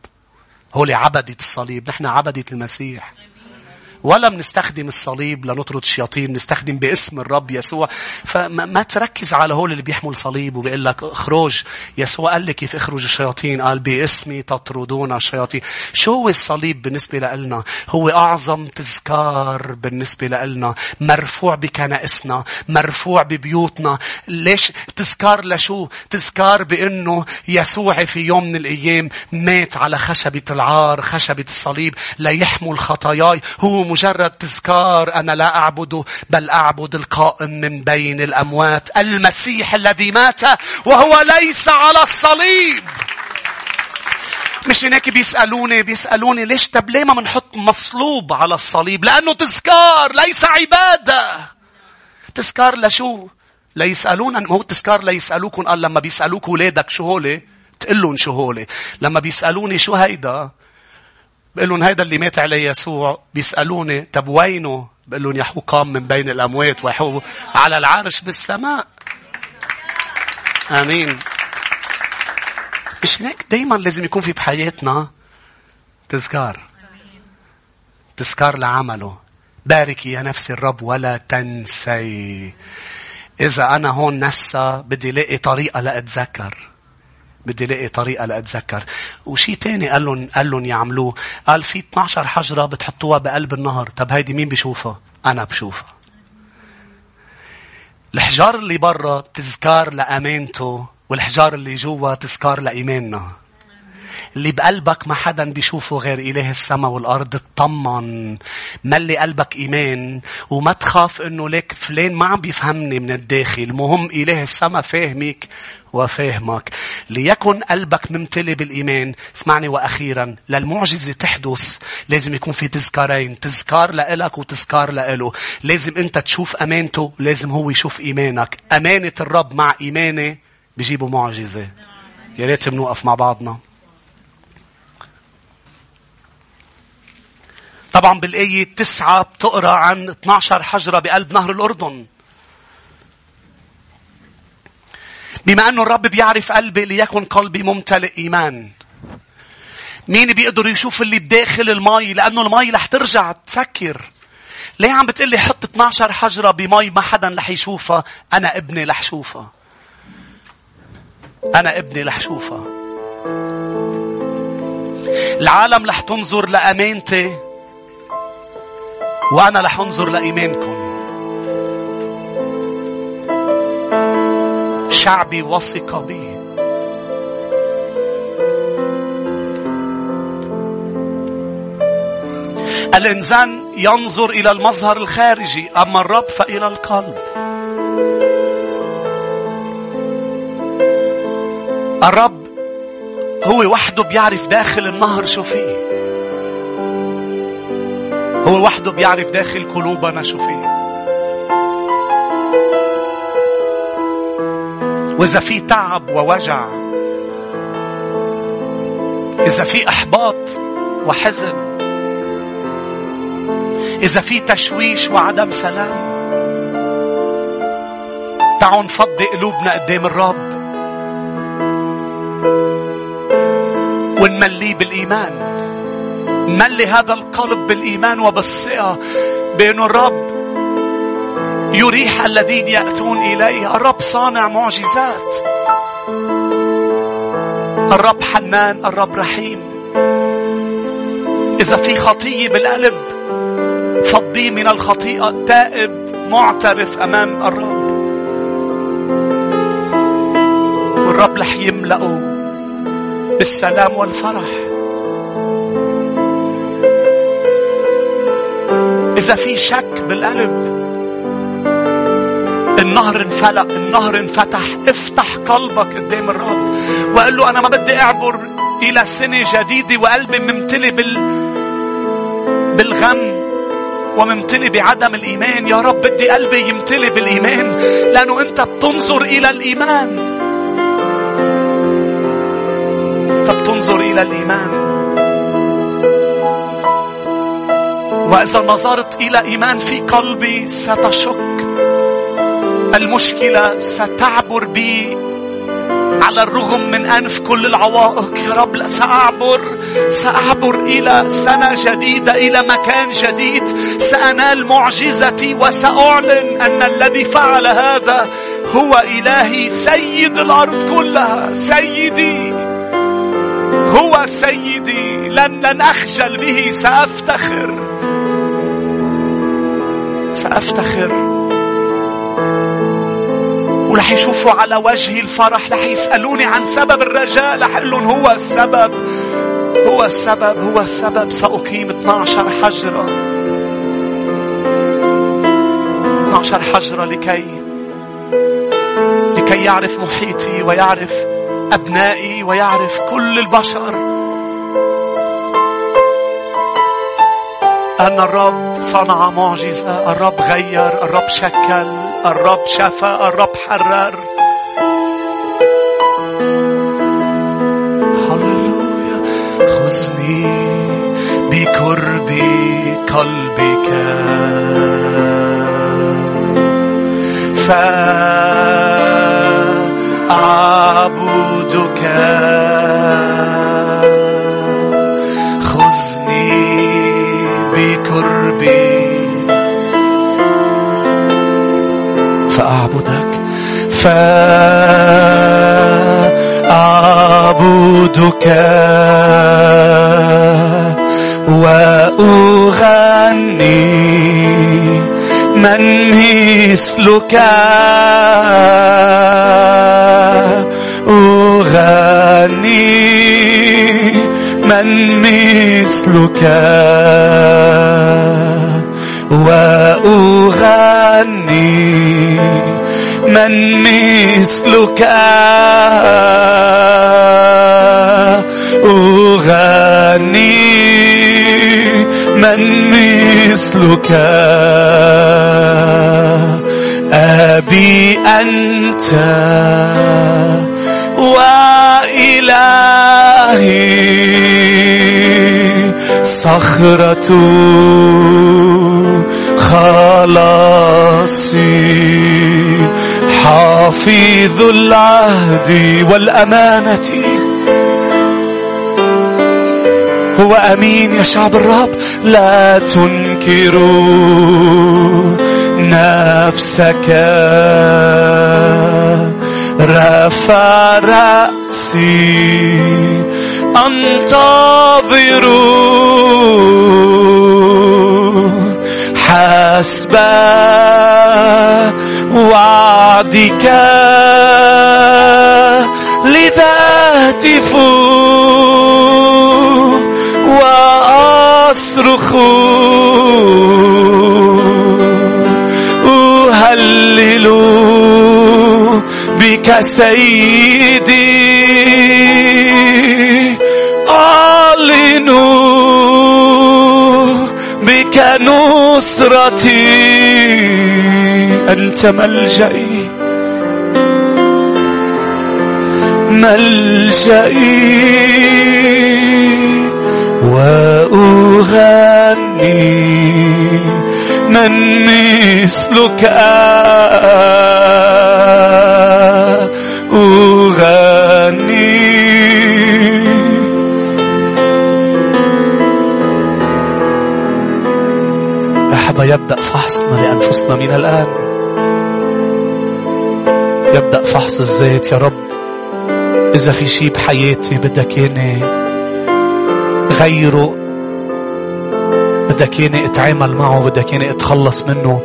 هو عبدة الصليب نحن عبدة المسيح. ولا بنستخدم الصليب لنطرد الشياطين نستخدم باسم الرب يسوع. فما تركز على هول اللي بيحمل صليب وبيقول لك اخرج. يسوع قال لك كيف اخرج الشياطين؟ قال باسمي تطردون الشياطين. شو هو الصليب بالنسبة لنا هو أعظم تذكار بالنسبة لنا مرفوع بكنائسنا مرفوع ببيوتنا. ليش؟ تذكار لشو؟ تذكار بأنه يسوع في يوم من الأيام مات على خشبة العار خشبة الصليب ليحمل خطاياي. هو مجرد تذكار أنا لا أعبده بل أعبد القائم من بين الأموات. المسيح الذي مات وهو ليس على الصليب. مش هناك بيسألوني بيسألوني ليش؟ طب ليه ما بنحط مصلوب على الصليب؟ لأنه تذكار ليس عبادة. تذكار لشو؟ ليسألون هو التذكار ليسألوكم. قال لما بيسألوك ولادك شو هولي؟ تقول لهم شو هولي. لما بيسألوني شو هيدا؟ بقول لهم هيدا اللي مات عليه يسوع بيسألوني طب وينه؟ بقول لهم يحو قام من بين الأموات ويحو على العرش بالسماء. آمين. مش هيك دايما لازم يكون في بحياتنا تذكار. تذكار لعمله. باركي يا نفسي الرب ولا تنسي. إذا أنا هون نسى بدي لاقي طريقة لأتذكر. بدي لاقي طريقة لأتذكر. وشي تاني قال لهم, قال لهم يعملوه. قال في 12 حجرة بتحطوها بقلب النهر. طب هيدي مين بيشوفها؟ أنا بشوفها. الحجار اللي برا تذكار لأمانته والحجار اللي جوا تذكار لإيماننا. اللي بقلبك ما حدا بيشوفه غير إله السماء والأرض اطمن ملي قلبك إيمان وما تخاف إنه ليك فلان ما عم بيفهمني من الداخل مهم إله السماء فاهمك وفاهمك ليكن قلبك ممتلئ بالإيمان. اسمعني وأخيرا للمعجزة تحدث. لازم يكون في تذكارين تذكار لإلك وتذكار لإله. لازم أنت تشوف أمانته لازم هو يشوف إيمانك. أمانة الرب مع إيماني بيجيبوا معجزة. يا ريت بنوقف مع بعضنا. طبعا بالآية تسعة بتقرأ عن 12 حجرة بقلب نهر الأردن. بما أنه الرب بيعرف قلبي ليكن قلبي ممتلئ إيمان. مين بيقدر يشوف اللي بداخل المي لأنه المي رح ترجع تسكر. ليه عم بتقلي حط 12 حجرة بمي ما حدا رح يشوفها أنا ابني رح شوفها. أنا ابني رح شوفها. العالم رح تنظر لأمانتي وأنا رح أنظر لإيمانكم. شعبي وثق بي. الإنسان ينظر إلى المظهر الخارجي أما الرب فإلى القلب. الرب هو وحده بيعرف داخل النهر شو فيه هو وحده بيعرف داخل قلوبنا شو فيه وإذا في تعب ووجع إذا في إحباط وحزن إذا في تشويش وعدم سلام تعالوا نفضي قلوبنا قدام الرب ونمليه بالإيمان. ملي هذا القلب بالإيمان وبالثقة بأن الرب يريح الذين يأتون إليه الرب صانع معجزات. الرب حنان الرب رحيم. إذا في خطية بالقلب فضيه من الخطيئة تائب معترف أمام الرب. والرب رح يملأه بالسلام والفرح. إذا في شك بالقلب النهر انفلق النهر انفتح. افتح قلبك قدام الرب. وقال له أنا ما بدي أعبر إلى سنة جديدة وقلبي ممتلي بال بالغم وممتلي بعدم الإيمان. يا رب بدي قلبي يمتلي بالإيمان لأنه أنت بتنظر إلى الإيمان. أنت بتنظر إلى الإيمان. وإذا نظرت إلى إيمان في قلبي ستشك. المشكلة ستعبر بي على الرغم من أنف كل العوائق. يا رب لا سأعبر سأعبر إلى سنة جديدة إلى مكان جديد. سأنال معجزتي وسأعلن أن الذي فعل هذا هو إلهي سيد الأرض كلها سيدي هو سيدي. لن لن أخجل به سأفتخر سأفتخر. ورح يشوفوا على وجهي الفرح رح يسألوني عن سبب الرجاء. رح لهم هو السبب هو السبب هو السبب. سأقيم 12 حجرة. 12 حجرة لكي لكي يعرف محيطي ويعرف أبنائي ويعرف كل البشر. أن الرب صنع معجزة الرب غير الرب شكل. الرب شفى الرب حرر. هللويا. خذني بقرب قلبك. فأعبدك. بقربي. فأعبدك فأعبدك وأغني من مثلك. أغني من مثلك. وأغني من مثلك. أغني من مثلك. أبي أنت وإلهي صخرة. خلاصي حافظ العهد والأمانة. هو أمين يا شعب الرب لا تنكروا نفسك. رفع رأسي. أنتظر. حسب وعدك لذاتف وأصرخ. أهلل بك سيدي أعلنوا نصرتي. أنت ملجئي ملجئي وأغني. من مثلك أغني. أحب يبدأ فحصنا لأنفسنا من الآن. يبدأ فحص الذات يا رب. إذا في شيء بحياتي بدك إياني غيره بدك إياني أتعامل معه بدك إياني أتخلص منه.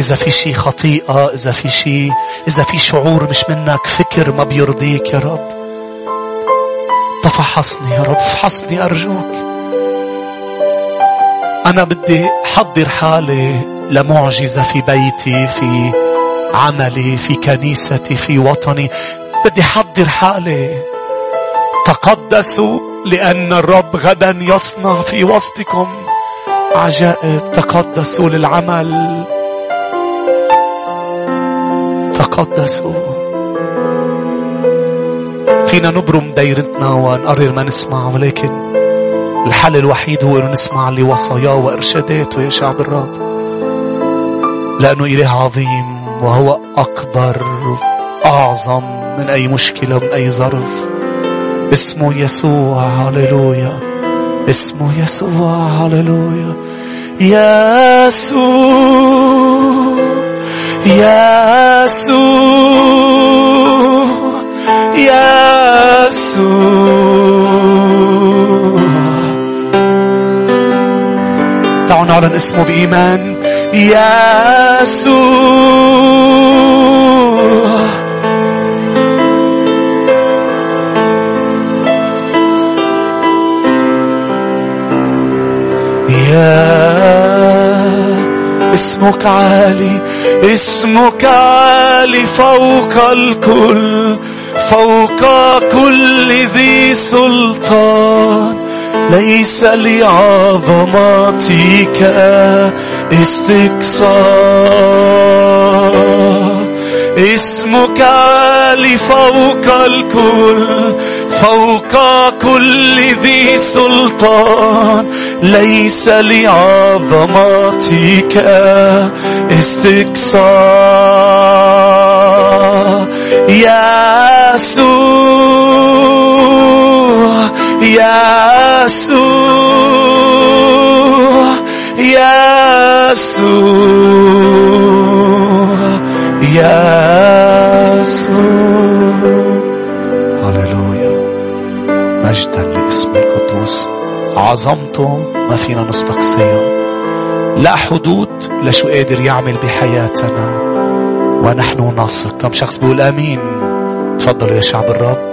إذا في شيء خطيئة إذا في شيء إذا في شعور مش منك فكر ما بيرضيك يا رب. تفحصني يا رب. فحصني أرجوك. أنا بدي حضر حالي لمعجزة في بيتي في عملي في كنيستي في وطني. بدي حضر حالي. تقدسوا لأن الرب غدا يصنع في وسطكم. عجائب تقدسوا للعمل. تقدسوا. فينا نبرم دايرتنا ونقرر ما نسمع ولكن الحل الوحيد هو أن نسمع لوصاياه وإرشاداته يا شعب الرب. لأنه إله عظيم وهو أكبر أعظم من أي مشكلة ومن أي ظرف. اسمه يسوع هللويا. اسمه يسوع هللويا. يسوع يسوع يسوع. نعلن اسمه بإيمان. يسوع. يا اسمك عالي اسمك عالي فوق الكل فوق كل ذي سلطان. ليس لعظمتك استكسار اسمك عالي فوق الكل فوق كل ذي سلطان. ليس لعظمتك استكسار يسوع. يسوع يسوع يسوع. هللويا. مجدا لاسم القدوس. عظمته ما فينا نستقصيها لا حدود لشو قادر يعمل بحياتنا. ونحن نثق كم شخص بيقول آمين؟ تفضلوا يا شعب الرب.